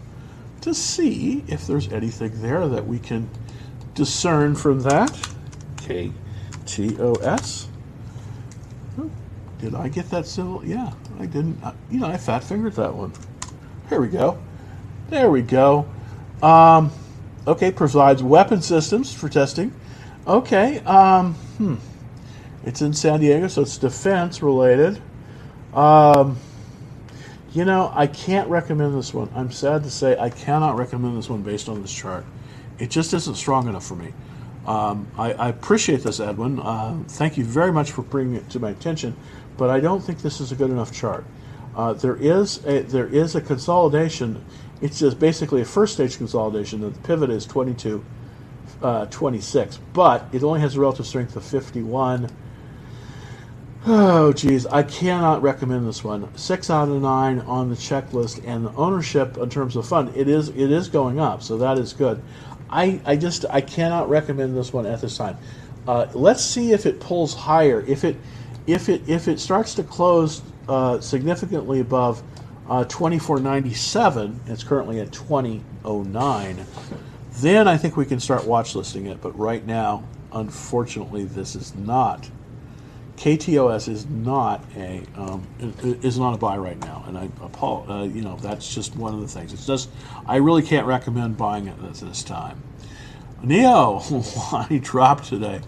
to see if there's anything there that we can discern from that. K T O S. Oh, did I get that civil? Yeah, I didn't. Uh, you know, I fat fingered that one. Here we go. There we go. Um, okay, provides weapon systems for testing. Okay. Um, hmm. It's in San Diego, so it's defense related. Um, you know, I can't recommend this one. I'm sad to say I cannot recommend this one based on this chart. It just isn't strong enough for me. Um, I, I, appreciate this, Edwin. Uh, thank you very much for bringing it to my attention, but I don't think this is a good enough chart. Uh, there is a, there is a consolidation. It's just basically a first stage consolidation. The pivot is 22, uh, 26, but it only has a relative strength of 51 Oh, geez, I cannot recommend this one. Six out of nine on the checklist, and the ownership in terms of fund, it is it is going up, so that is good. I, I just I cannot recommend this one at this time. Uh, let's see if it pulls higher. If it if it if it starts to close uh, significantly above uh, 2497, it's currently at 2009. Then I think we can start watch listing it. But right now, unfortunately, this is not KTOS is not a um, is not a buy right now, and I uh, you know that's just one of the things. It's just I really can't recommend buying it at this time. NIO, why dropped today?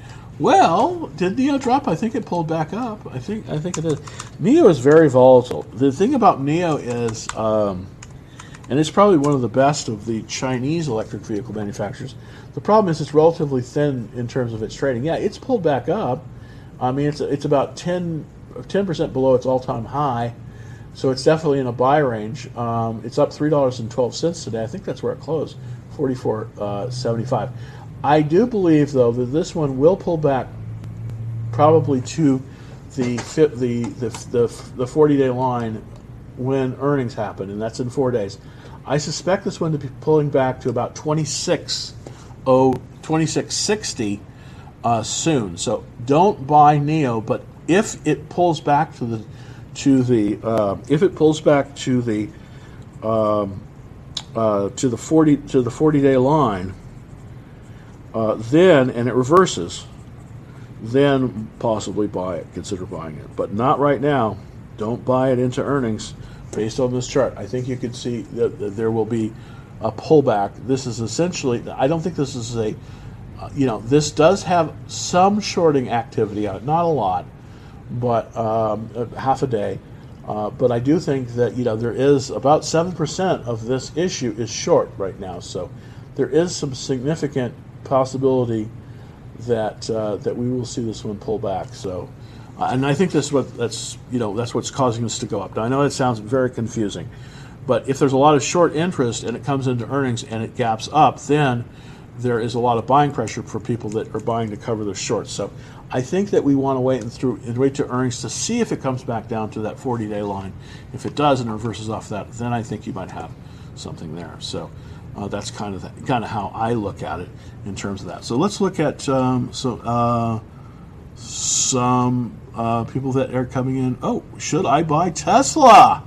Well, did NIO drop? I think it pulled back up. I think I think it is. NIO is very volatile. The thing about NIO is, um, and it's probably one of the best of the Chinese electric vehicle manufacturers. The problem is it's relatively thin in terms of its trading. Yeah, it's pulled back up I mean, it's it's about 10 percent below its all-time high, so it's definitely in a buy range. Um, it's up three dollars and twelve cents today. I think that's where it closed, forty-four uh, seventy-five. I do believe though that this one will pull back, probably to the the the the, the forty-day line when earnings happen, and that's in four days. I suspect this one to be pulling back to about 26, oh, 2660 uh, soon. So don't buy NIO, but if it pulls back to the to the uh, if it pulls back to the um, uh, to the 40 to the 40 day line, uh, then and it reverses, then possibly buy it. Consider buying it, but not right now. Don't buy it into earnings based on this chart. I think you can see that, that there will be a pullback. This is essentially. I don't think this is a you know, this does have some shorting activity on it, not a lot, but um, half a day. Uh, but I do think that you know there is about seven percent of this issue is short right now, so there is some significant possibility that uh, that we will see this one pull back. So, uh, and I think that's what that's you know that's what's causing this to go up. Now I know that sounds very confusing, but if there's a lot of short interest and it comes into earnings and it gaps up, then there is a lot of buying pressure for people that are buying to cover their shorts. So I think that we want to wait and through and wait to earnings to see if it comes back down to that 40-day line. If it does and reverses off that, then I think you might have something there. So uh, that's kind of the, kind of how I look at it in terms of that. So let's look at um, so uh, some uh, people that are coming in. Oh, should I buy Tesla?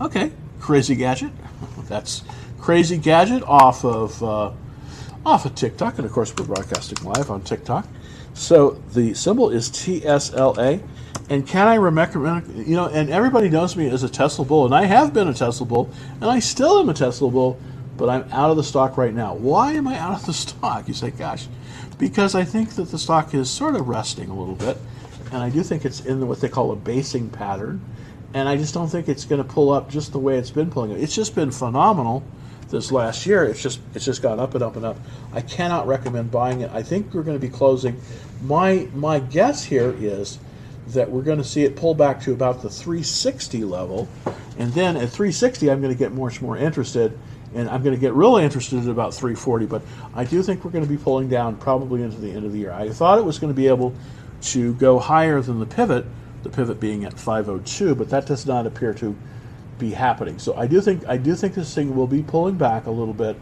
Okay, crazy gadget. That's crazy gadget off of uh, off of TikTok, and of course we're broadcasting live on TikTok. So the symbol is TSLA. And can I remember, you know, and everybody knows me as a Tesla bull, and I have been a Tesla bull, and I still am a Tesla bull, but I'm out of the stock right now. Why am I out of the stock? You say, gosh, because I think that the stock is sort of resting a little bit. and I do think it's in what they call a basing pattern. And I just don't think it's going to pull up just the way it's been pulling up. It's just been phenomenal this last year. It's just it's just gone up and up and up. I cannot recommend buying it. I think we're going to be closing. My my guess here is that we're going to see it pull back to about the 360 level, and then at 360, I'm going to get much more interested, and I'm going to get really interested at about 340. But I do think we're going to be pulling down probably into the end of the year. I thought it was going to be able to go higher than the pivot, the pivot being at 502, but that does not appear to be happening. So I do think I do think this thing will be pulling back a little bit.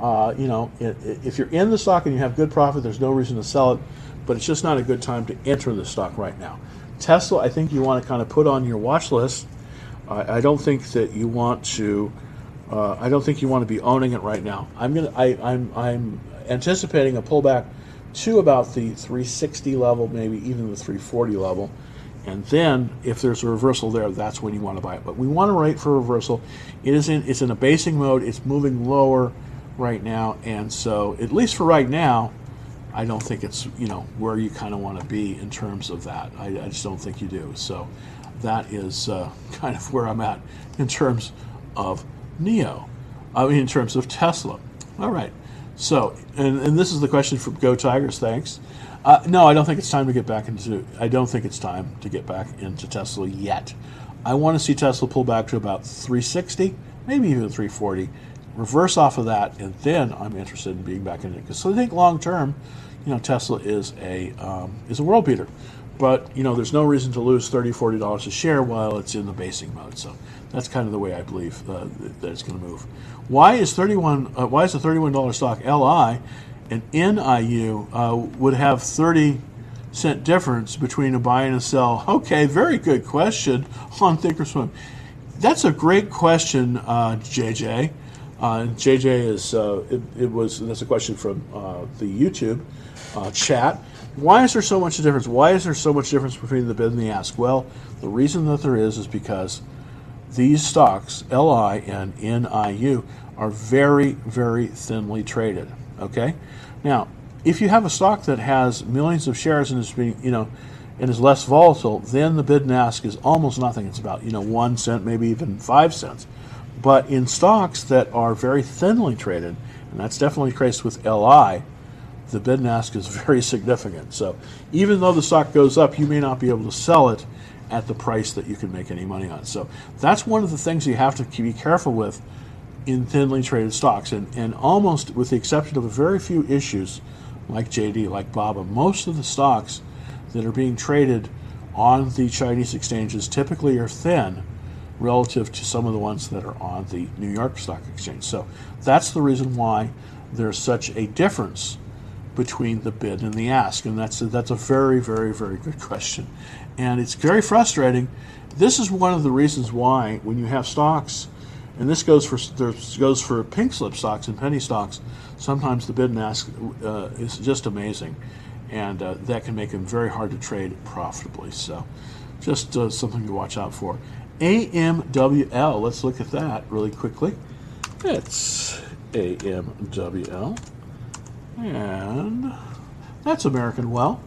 Uh, you know, if you're in the stock and you have good profit, there's no reason to sell it, but it's just not a good time to enter the stock right now. Tesla, I think you want to kind of put on your watch list. I, I don't think that you want to. Uh, I don't think you want to be owning it right now. I'm gonna. I, I'm. I'm anticipating a pullback to about the 360 level, maybe even the 340 level. And then, if there's a reversal there, that's when you want to buy it. But we want to wait for reversal. It is in it's in a basing mode. It's moving lower right now, and so at least for right now, I don't think it's you know where you kind of want to be in terms of that. I, I, just don't think you do. So that is uh, kind of where I'm at in terms of NIO. I mean, in terms of Tesla. All right. So, and, and this is the question from Go Tigers. Thanks. Uh, no, I don't think it's time to get back into. I don't think it's time to get back into Tesla yet. I want to see Tesla pull back to about 360, maybe even 340, reverse off of that, and then I'm interested in being back in it. Because so I think long term, you know, Tesla is a um, is a world beater. But you know, there's no reason to lose 30 40 dollars a share while it's in the basing mode. So that's kind of the way I believe uh, that it's going to move. Why is 31? Uh, why is the 31 dollar stock LI and NIU uh, would have 30 cent difference between a buy and a sell? Okay, very good question on Thinkorswim. That's a great question, uh, JJ. Uh, JJ is uh, it, it, was that's a question from uh, the YouTube uh, chat. Why is there so much difference? Why is there so much difference between the bid and the ask? Well, the reason that there is is because these stocks, LI and NIU, are very, very thinly traded. Okay, now if you have a stock that has millions of shares and is being, you know, and is less volatile, then the bid and ask is almost nothing. It's about you know one cent, maybe even five cents. But in stocks that are very thinly traded, and that's definitely the case with LI, the bid and ask is very significant. So even though the stock goes up, you may not be able to sell it at the price that you can make any money on. So that's one of the things you have to be careful with in thinly traded stocks. And, and almost with the exception of a very few issues like JD, like BABA, most of the stocks that are being traded on the Chinese exchanges typically are thin relative to some of the ones that are on the New York Stock Exchange. So that's the reason why there's such a difference between the bid and the ask, and that's a, that's a very very very good question, and it's very frustrating. This is one of the reasons why when you have stocks, and this goes for this goes for pink slip stocks and penny stocks. Sometimes the bid and ask uh, is just amazing, and uh, that can make them very hard to trade profitably. So, just uh, something to watch out for. AMWL. Let's look at that really quickly. It's AMWL. And that's American Well.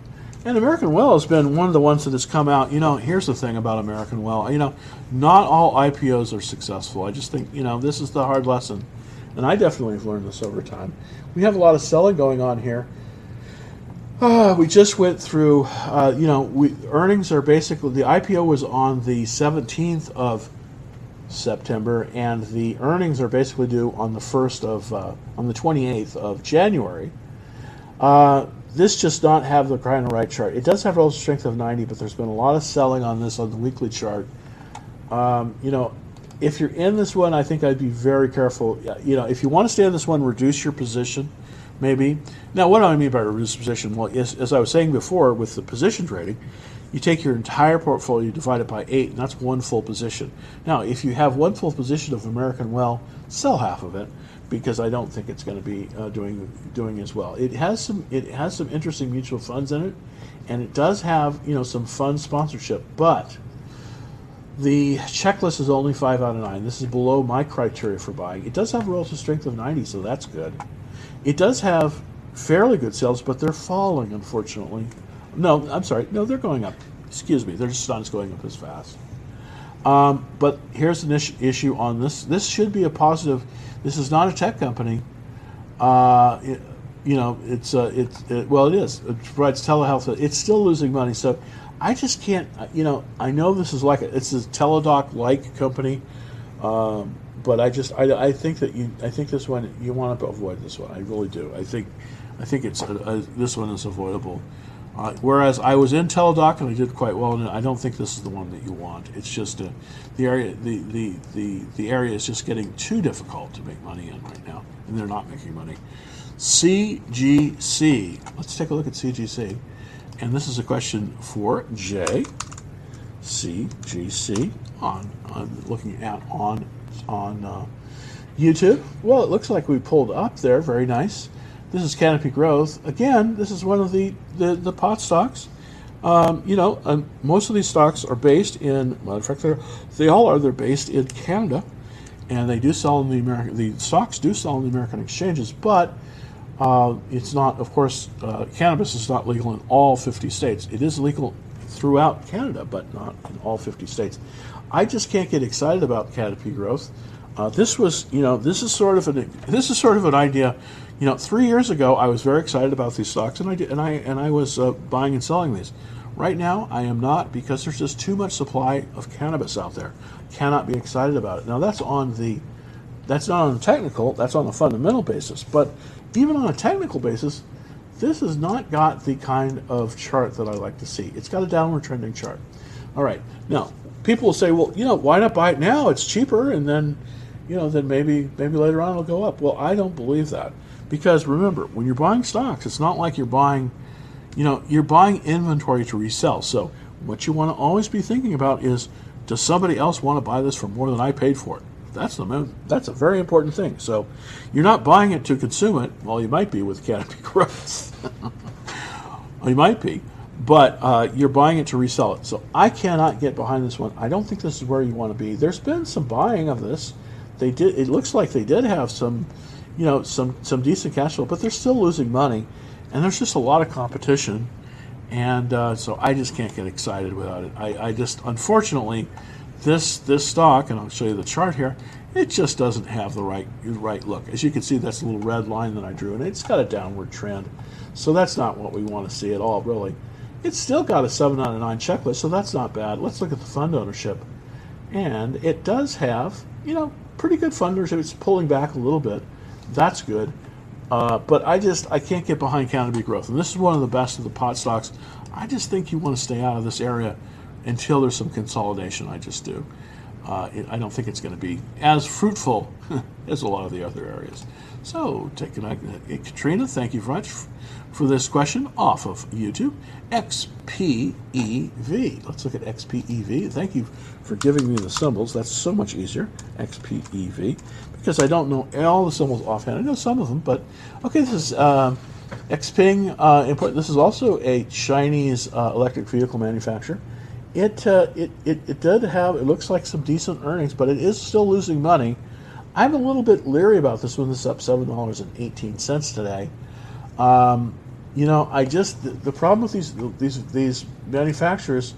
And American Well has been one of the ones that has come out. You know, here's the thing about American Well. You know, not all IPOs are successful. I just think, you know, this is the hard lesson. And I definitely have learned this over time. We have a lot of selling going on here. Uh, we just went through, uh, you know, we, earnings are basically, the IPO was on the 17th of September, and the earnings are basically due on the 1st of, uh, on the 28th of January. This does not have the kind of right chart. It does have relative strength of 90, but there's been a lot of selling on this on the weekly chart. Um, you know, if you're in this one, I think I'd be very careful. You know, if you want to stay in this one, reduce your position, maybe. Now, what do I mean by reduce position? Well, as, as I was saying before, with the position trading, you take your entire portfolio, divide it by eight, and that's one full position. Now, if you have one full position of American Well, sell half of it because I don't think it's going to be uh, doing doing as well. It has some it has some interesting mutual funds in it, and it does have you know some fund sponsorship, but the checklist is only five out of nine. This is below my criteria for buying. It does have a relative strength of 90, so that's good. It does have fairly good sales, but they're falling, unfortunately. No, I'm sorry. No, they're going up. Excuse me, they're just not going up as fast. Um, but here's an is- issue on this. This should be a positive. This is not a tech company. Uh, it, you know, it's uh, it's it, well, it is. It provides telehealth. It's still losing money. So I just can't. You know, I know this is like a, it's a Teladoc like company, um, but I just I, I think that you I think this one you want to avoid this one. I really do. I think I think it's a, a, this one is avoidable. Uh, whereas I was in Teladoc and I did quite well, and I don't think this is the one that you want. It's just a, the area the, the, the, the area is just getting too difficult to make money in right now, and they're not making money. CGC. Let's take a look at CGC, and this is a question for Jay. CGC on, on looking at on on uh, YouTube. Well, it looks like we pulled up there. Very nice. This is Canopy Growth. Again, this is one of the, the, the pot stocks. Um, you know, um, most of these stocks are based in, well, in fact, they all are, they're based in Canada, and they do sell in the American, the stocks do sell in the American exchanges, but uh, it's not, of course, uh, cannabis is not legal in all 50 states. It is legal throughout Canada, but not in all 50 states. I just can't get excited about canopy growth. Uh, this was, you know, this is sort of an this is sort of an idea. You know, three years ago, I was very excited about these stocks, and I did, and I and I was uh, buying and selling these. Right now, I am not because there's just too much supply of cannabis out there. Cannot be excited about it. Now, that's on the that's not on the technical. That's on the fundamental basis. But even on a technical basis, this has not got the kind of chart that I like to see. It's got a downward trending chart. All right. Now, people will say, well, you know, why not buy it now? It's cheaper, and then, you know, then maybe maybe later on it'll go up. Well, I don't believe that because remember, when you're buying stocks, it's not like you're buying, you know, you're buying inventory to resell. So what you want to always be thinking about is, does somebody else want to buy this for more than I paid for it? That's the that's a very important thing. So you're not buying it to consume it. Well, you might be with Canopy Growth. you might be, but uh, you're buying it to resell it. So I cannot get behind this one. I don't think this is where you want to be. There's been some buying of this. They did. It looks like they did have some, you know, some some decent cash flow, but they're still losing money, and there's just a lot of competition, and uh, so I just can't get excited without it. I, I just unfortunately this this stock, and I'll show you the chart here, it just doesn't have the right right look. As you can see, that's a little red line that I drew, and it's got a downward trend. So that's not what we want to see at all, really. It's still got a 7 out of 9 checklist, so that's not bad. Let's look at the fund ownership. And it does have, you know, pretty good fund ownership. It's pulling back a little bit. That's good. Uh, but I just I can't get behind Canopy Growth, and this is one of the best of the pot stocks. I just think you want to stay out of this area until there's some consolidation. I just do. Uh, it, I don't think it's going to be as fruitful as a lot of the other areas. So, take a, uh, Katrina, thank you very much for this question off of YouTube. XPEV. Let's look at XPEV. Thank you for giving me the symbols. That's so much easier. XPEV. Because I don't know all the symbols offhand. I know some of them, but okay, this is. Uh, Xpeng uh, import. This is also a Chinese uh, electric vehicle manufacturer it, uh, it, it, it did have, it looks like some decent earnings, but it is still losing money. I'm a little bit leery about this one. This is up $7.18 today. Um, you know, I just, the, the, problem with these, these, these manufacturers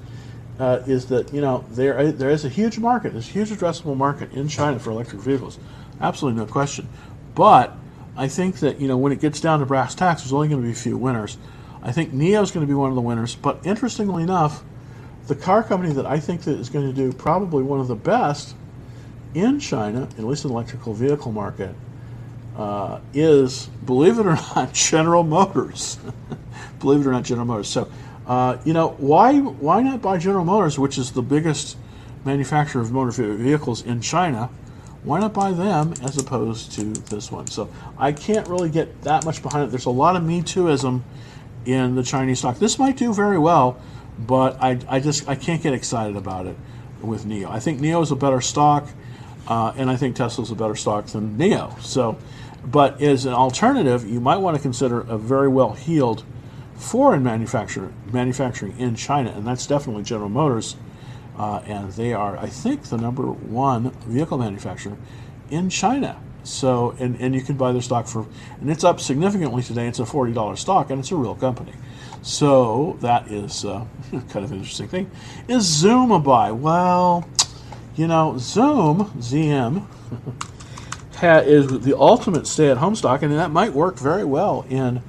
uh, is that, you know, there, there is a huge market, there's a huge addressable market in China for electric vehicles. Absolutely no question. But I think that, you know, when it gets down to brass tacks, there's only going to be a few winners. I think NIO is going to be one of the winners, but interestingly enough, the car company that I think that is going to do probably one of the best in China, at least in the electrical vehicle market, uh, is, believe it or not, General Motors. believe it or not, General Motors. So, uh, you know, why why not buy General Motors, which is the biggest manufacturer of motor vehicles in China? Why not buy them as opposed to this one? So I can't really get that much behind it. There's a lot of Me Tooism in the Chinese stock. This might do very well but I, I just I can't get excited about it with NIO. I think NIO is a better stock, uh, and I think Tesla is a better stock than NIO. So, but as an alternative, you might want to consider a very well heeled foreign manufacturer manufacturing in China, and that's definitely General Motors. Uh, and they are, I think, the number one vehicle manufacturer in China. So, and, and you can buy their stock for, and it's up significantly today. It's a $40 stock, and it's a real company. So that is uh, kind of an interesting thing. Is Zoom a buy? Well, you know, Zoom, ZM, is the ultimate stay-at-home stock, and that might work very well in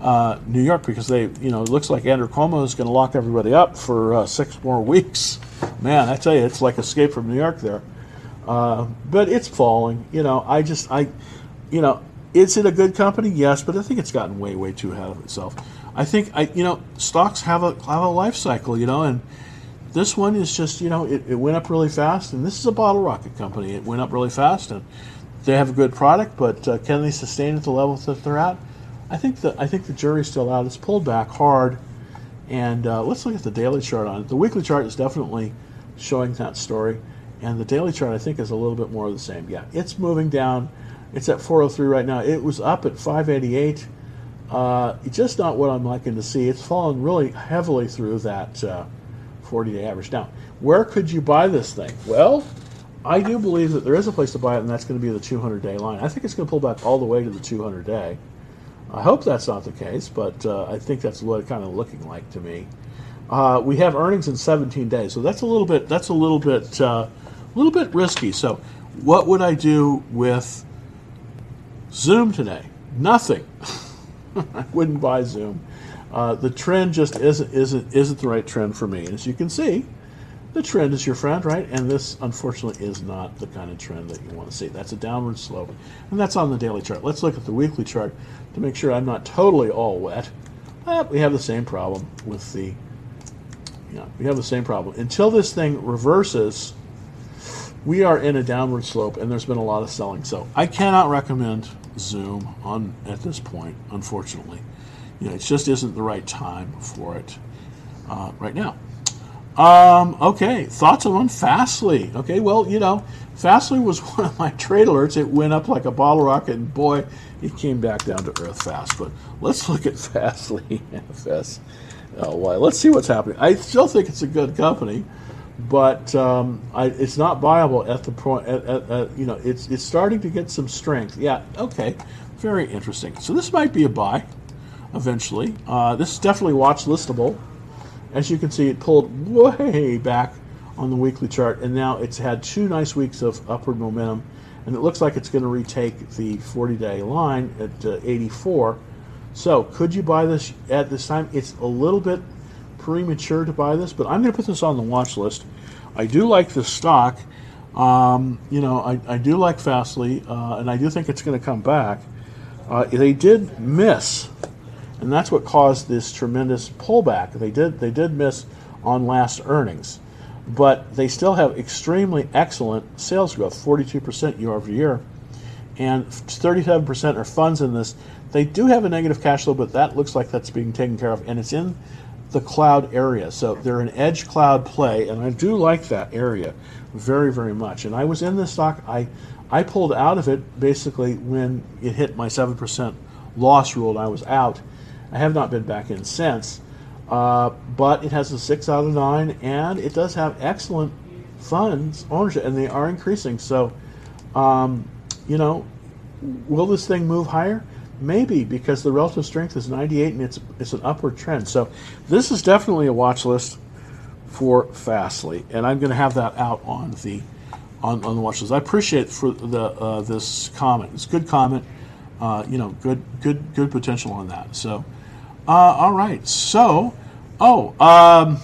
uh, New York because they, you know, it looks like Andrew Cuomo is going to lock everybody up for uh, six more weeks. Man, I tell you, it's like Escape from New York there. Uh, but it's falling. You know, I just, I, you know, is it a good company? Yes, but I think it's gotten way, way too ahead of itself. I think, I, you know, stocks have a have a life cycle. You know, and this one is just, you know, it, it went up really fast, and this is a bottle rocket company. It went up really fast, and they have a good product, but uh, can they sustain at the level that they're at? I think the I think the jury's still out. It's pulled back hard, and uh, let's look at the daily chart on it. The weekly chart is definitely showing that story, and the daily chart I think is a little bit more of the same. Yeah, it's moving down. It's at 403 right now. It was up at 588. Uh, just not what I'm liking to see. It's fallen really heavily through that 40-day uh, average. Now, where could you buy this thing? Well, I do believe that there is a place to buy it, and that's going to be the 200-day line. I think it's going to pull back all the way to the 200-day. I hope that's not the case, but uh, I think that's what it's kind of looking like to me. Uh, we have earnings in 17 days, so that's a little bit that's a little bit uh, a little bit risky. So, what would I do with Zoom today? Nothing. I wouldn't buy Zoom. Uh, the trend just isn't isn't isn't the right trend for me. And as you can see, the trend is your friend, right? And this, unfortunately, is not the kind of trend that you want to see. That's a downward slope, and that's on the daily chart. Let's look at the weekly chart to make sure I'm not totally all wet. But we have the same problem with the, yeah, we have the same problem. Until this thing reverses, we are in a downward slope, and there's been a lot of selling. So I cannot recommend Zoom on at this point, unfortunately. You know, it just isn't the right time for it uh, right now. Um, okay, thoughts on Fastly. Okay, well, you know, Fastly was one of my trade alerts. It went up like a bottle rocket, and boy, it came back down to earth fast. But let's look at Fastly FS. Oh, why? Let's see what's happening. I still think it's a good company, but um, I, it's not viable at the point. At, at, at, you know, it's it's starting to get some strength. Yeah, okay, very interesting. So this might be a buy eventually. Uh, this is definitely watch listable. As you can see, it pulled way back on the weekly chart, and now it's had two nice weeks of upward momentum, and it looks like it's going to retake the 40-day line at uh, 84. So, could you buy this at this time? It's a little bit premature to buy this, but I'm going to put this on the watch list. I do like this stock. Um, you know, I, I, do like Fastly, uh, and I do think it's going to come back. Uh, they did miss and that's what caused this tremendous pullback. They did they did miss on last earnings, but they still have extremely excellent sales growth, 42% year over year, and 37% are funds in this. They do have a negative cash flow, but that looks like that's being taken care of, and it's in the cloud area. So they're an edge cloud play, and I do like that area very, very much. And I was in this stock. I I pulled out of it basically when it hit my seven percent loss rule, and I was out I have not been back in since. Uh, but it has a 6 out of 9, and it does have excellent funds ownership, and they are increasing. So, um, you know, will this thing move higher? Maybe because the relative strength is 98 and it's it's an upward trend. So this is definitely a watch list for Fastly, and I'm going to have that out on the on, on the watch list. I appreciate for the uh, this comment. It's a good comment. Uh, you know, good good good potential on that. So uh, all right. So, oh, um,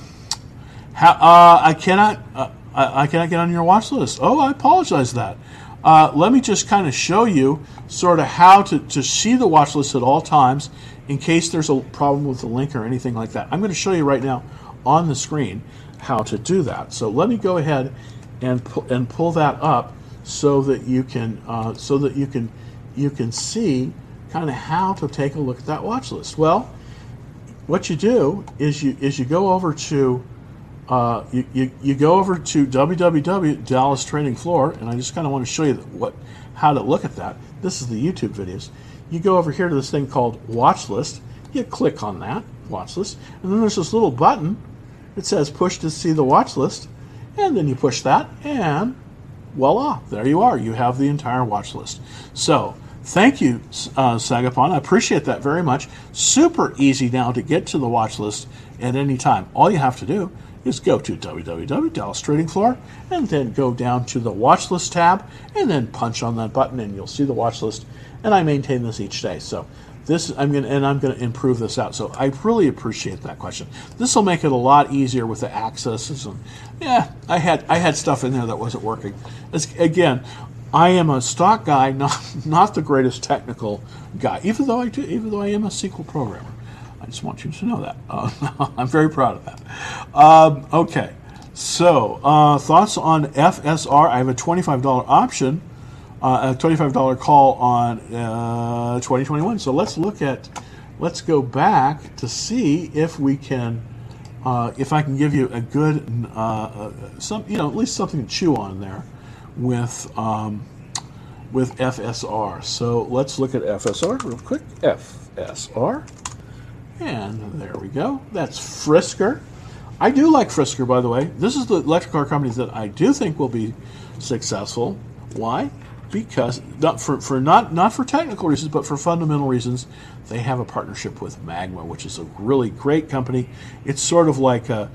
uh, I cannot, uh, I, I, cannot get on your watch list. Oh, I apologize that. Uh, let me just kind of show you sort of how to, to see the watch list at all times in case there's a problem with the link or anything like that. I'm going to show you right now on the screen how to do that. So let me go ahead and pu- and pull that up so that you can uh, so that you can you can see kind of how to take a look at that watch list. Well, what you do is you is you go over to uh, you, you, you go over to www Dallas Floor, and I just kind of want to show you what how to look at that. This is the YouTube videos. You go over here to this thing called Watch List. You click on that Watch List, and then there's this little button. It says Push to see the watch list, and then you push that, and voila, there you are. You have the entire watch list. So thank you, uh, Sagapon. I appreciate that very much. Super easy now to get to the watch list at any time. All you have to do is go to www.dallas Trading Floor and then go down to the watch list tab and then punch on that button and you'll see the watch list. And I maintain this each day. So this I'm going to and I'm going to improve this out. So I really appreciate that question. This will make it a lot easier with the accesses and yeah, I had I had stuff in there that wasn't working. It's, again, I am a stock guy, not not the greatest technical guy. Even though I do, even though I am a SQL programmer, I just want you to know that. Uh, I'm very proud of that. Um, okay, so uh, thoughts on FSR? I have a twenty-five dollar option uh, a $25 call on uh, 2021. So let's look at, let's go back to see if we can, uh, if I can give you a good, uh, some, you know, at least something to chew on there with, um, with FSR. So let's look at FSR real quick. FSR. And there we go. That's Fisker. I do like Fisker, by the way. This is the electric car company that I do think will be successful. Why? because not for, for not not for technical reasons, but for fundamental reasons, they have a partnership with Magna, which is a really great company. It's sort of like a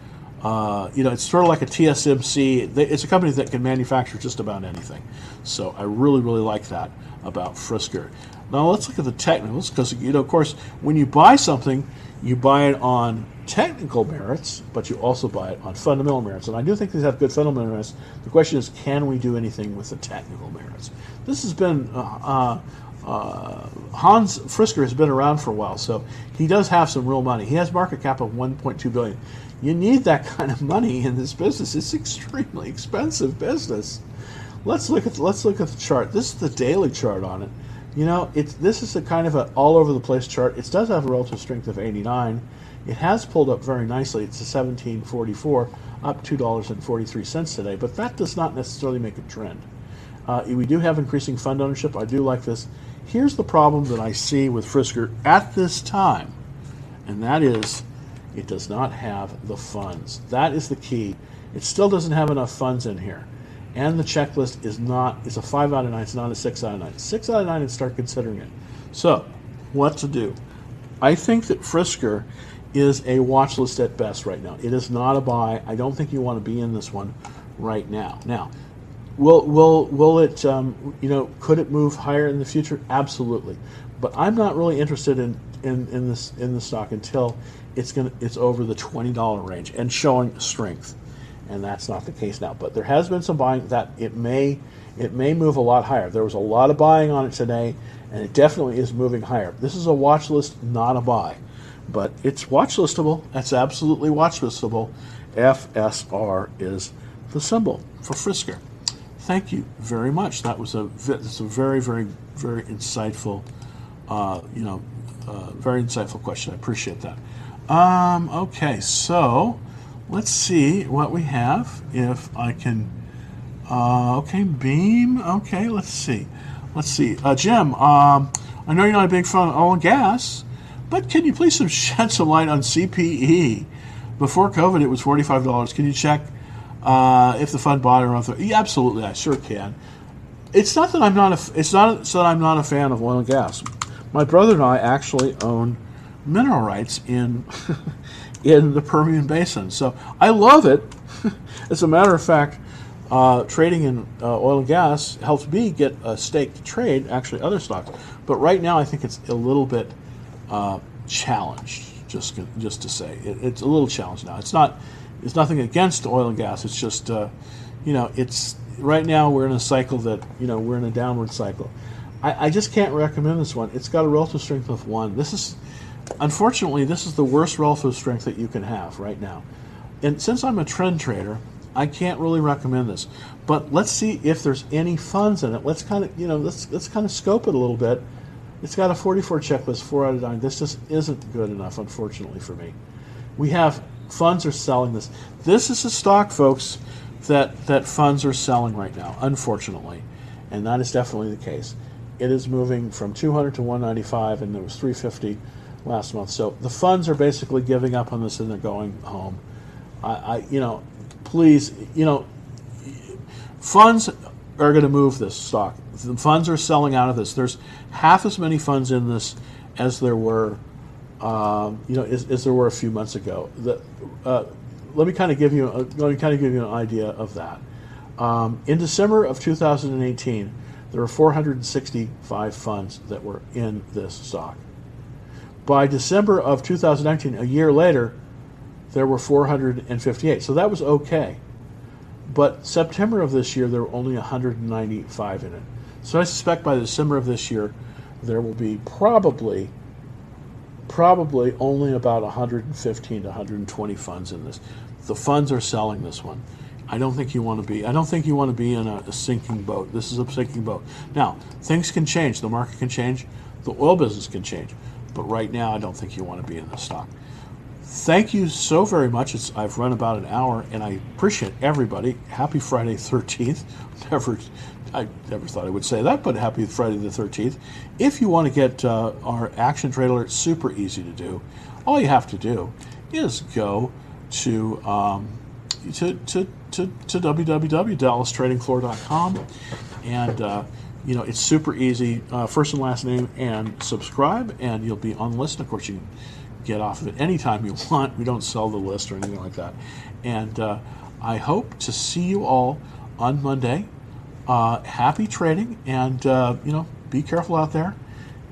uh, you know, it's sort of like a TSMC. It's a company that can manufacture just about anything. So I really, really like that about Fisker. Now let's look at the technicals, because you know, of course, when you buy something, you buy it on technical merits, but you also buy it on fundamental merits. And I do think these have good fundamental merits. The question is, can we do anything with the technical merits? This has been uh, uh, uh, Hans Fisker has been around for a while, so he does have some real money. He has market cap of 1.2 billion. You need that kind of money in this business. It's extremely expensive business. Let's look at let's look at the chart. This is the daily chart on it. You know, it's this is a kind of an all over the place chart. It does have a relative strength of 89 it has pulled up very nicely. It's a 1744, up $2.43 today, but that does not necessarily make a trend. Uh, we do have increasing fund ownership. I do like this. Here's the problem that I see with Fisker at this time, and that is it does not have the funds. That is the key. It still doesn't have enough funds in here. And the checklist is not, it's a 5 out of 9, it's not a 6 out of 9. 6 out of 9 and start considering it. So, what to do? I think that Fisker is a watch list at best right now. It is not a buy. I don't think you want to be in this one right now. Now, will will will it? Um, you know, could it move higher in the future? Absolutely. But I'm not really interested in in, in this in the stock until it's going it's over the twenty dollar range and showing strength, and that's not the case now. But there has been some buying that it may it may move a lot higher. There was a lot of buying on it today, and it definitely is moving higher. This is a watch list, not a buy but it's watch listable. That's absolutely watch listable. FSR is the symbol for Fisker. Thank you very much. That was a that's a very very very insightful, uh, you know, uh, very insightful question. I appreciate that. Um, okay, so let's see what we have. If I can, uh, okay, Beam. Okay, let's see. Let's see, uh, Jim. Um, I know you're not a big fan of oil and gas. But can you please shed some light on CPE? Before COVID, it was forty-five dollars. Can you check uh, if the fund bought it or not? Yeah, absolutely, I sure can. It's not that I'm not a. It's not that I'm not a fan of oil and gas. My brother and I actually own mineral rights in in the Permian Basin, so I love it. As a matter of fact, uh, trading in uh, oil and gas helps me get a stake to trade actually other stocks. But right now, I think it's a little bit uh, challenged. Just just to say, it, it's a little challenged now. It's not. It's nothing against oil and gas. It's just, uh, you know, it's right now we're in a cycle that you know we're in a downward cycle. I, I just can't recommend this one. It's got a relative strength of one. This is, unfortunately, this is the worst relative strength that you can have right now. And since I'm a trend trader, I can't really recommend this. But let's see if there's any funds in it. Let's kind of, you know, let's let's kind of scope it a little bit it's got a 44 checklist, 4 out of 9. This just isn't good enough, unfortunately, for me. We have funds are selling this. This is a stock, folks, that, that funds are selling right now, unfortunately. And that is definitely the case. It is moving from 200 to 195, and it was 350 last month. So the funds are basically giving up on this and they're going home. I, I you know, please, you know, funds are going to move this stock. The funds are selling out of this. There's half as many funds in this as there were, um, you know, as, as, there were a few months ago. The, uh, let me kind of give you a, let me kind of give you an idea of that. Um, in December of 2018, there were 465 funds that were in this stock. By December of 2019, a year later, there were 458. So that was okay. But September of this year, there were only 195 in it. So I suspect by December of this year, there will be probably probably only about 115 to 120 funds in this. The funds are selling this one. I don't think you want to be. I don't think you want to be in a, a, sinking boat. This is a sinking boat. Now things can change. The market can change. The oil business can change. But right now, I don't think you want to be in this stock. Thank you so very much. It's, I've run about an hour, and I appreciate everybody. Happy Friday 13th. Never, I never thought I would say that, but happy Friday the 13th. If you want to get uh, our action trade alert, super easy to do. All you have to do is go to um, to, to, to, to www.dallastradingfloor.com and uh, you know it's super easy uh, first and last name and subscribe and you'll be on the list. Of course you can get off of it anytime you want. We don't sell the list or anything like that. And uh, i hope to see you all on monday. Uh, happy trading and uh, you know be careful out there.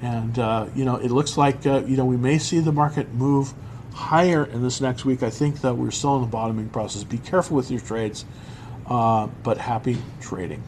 And uh, you know it looks like you know we may see the market move higher in this next week. I think that we're still in the bottoming process. Be careful with your trades, uh, but happy trading.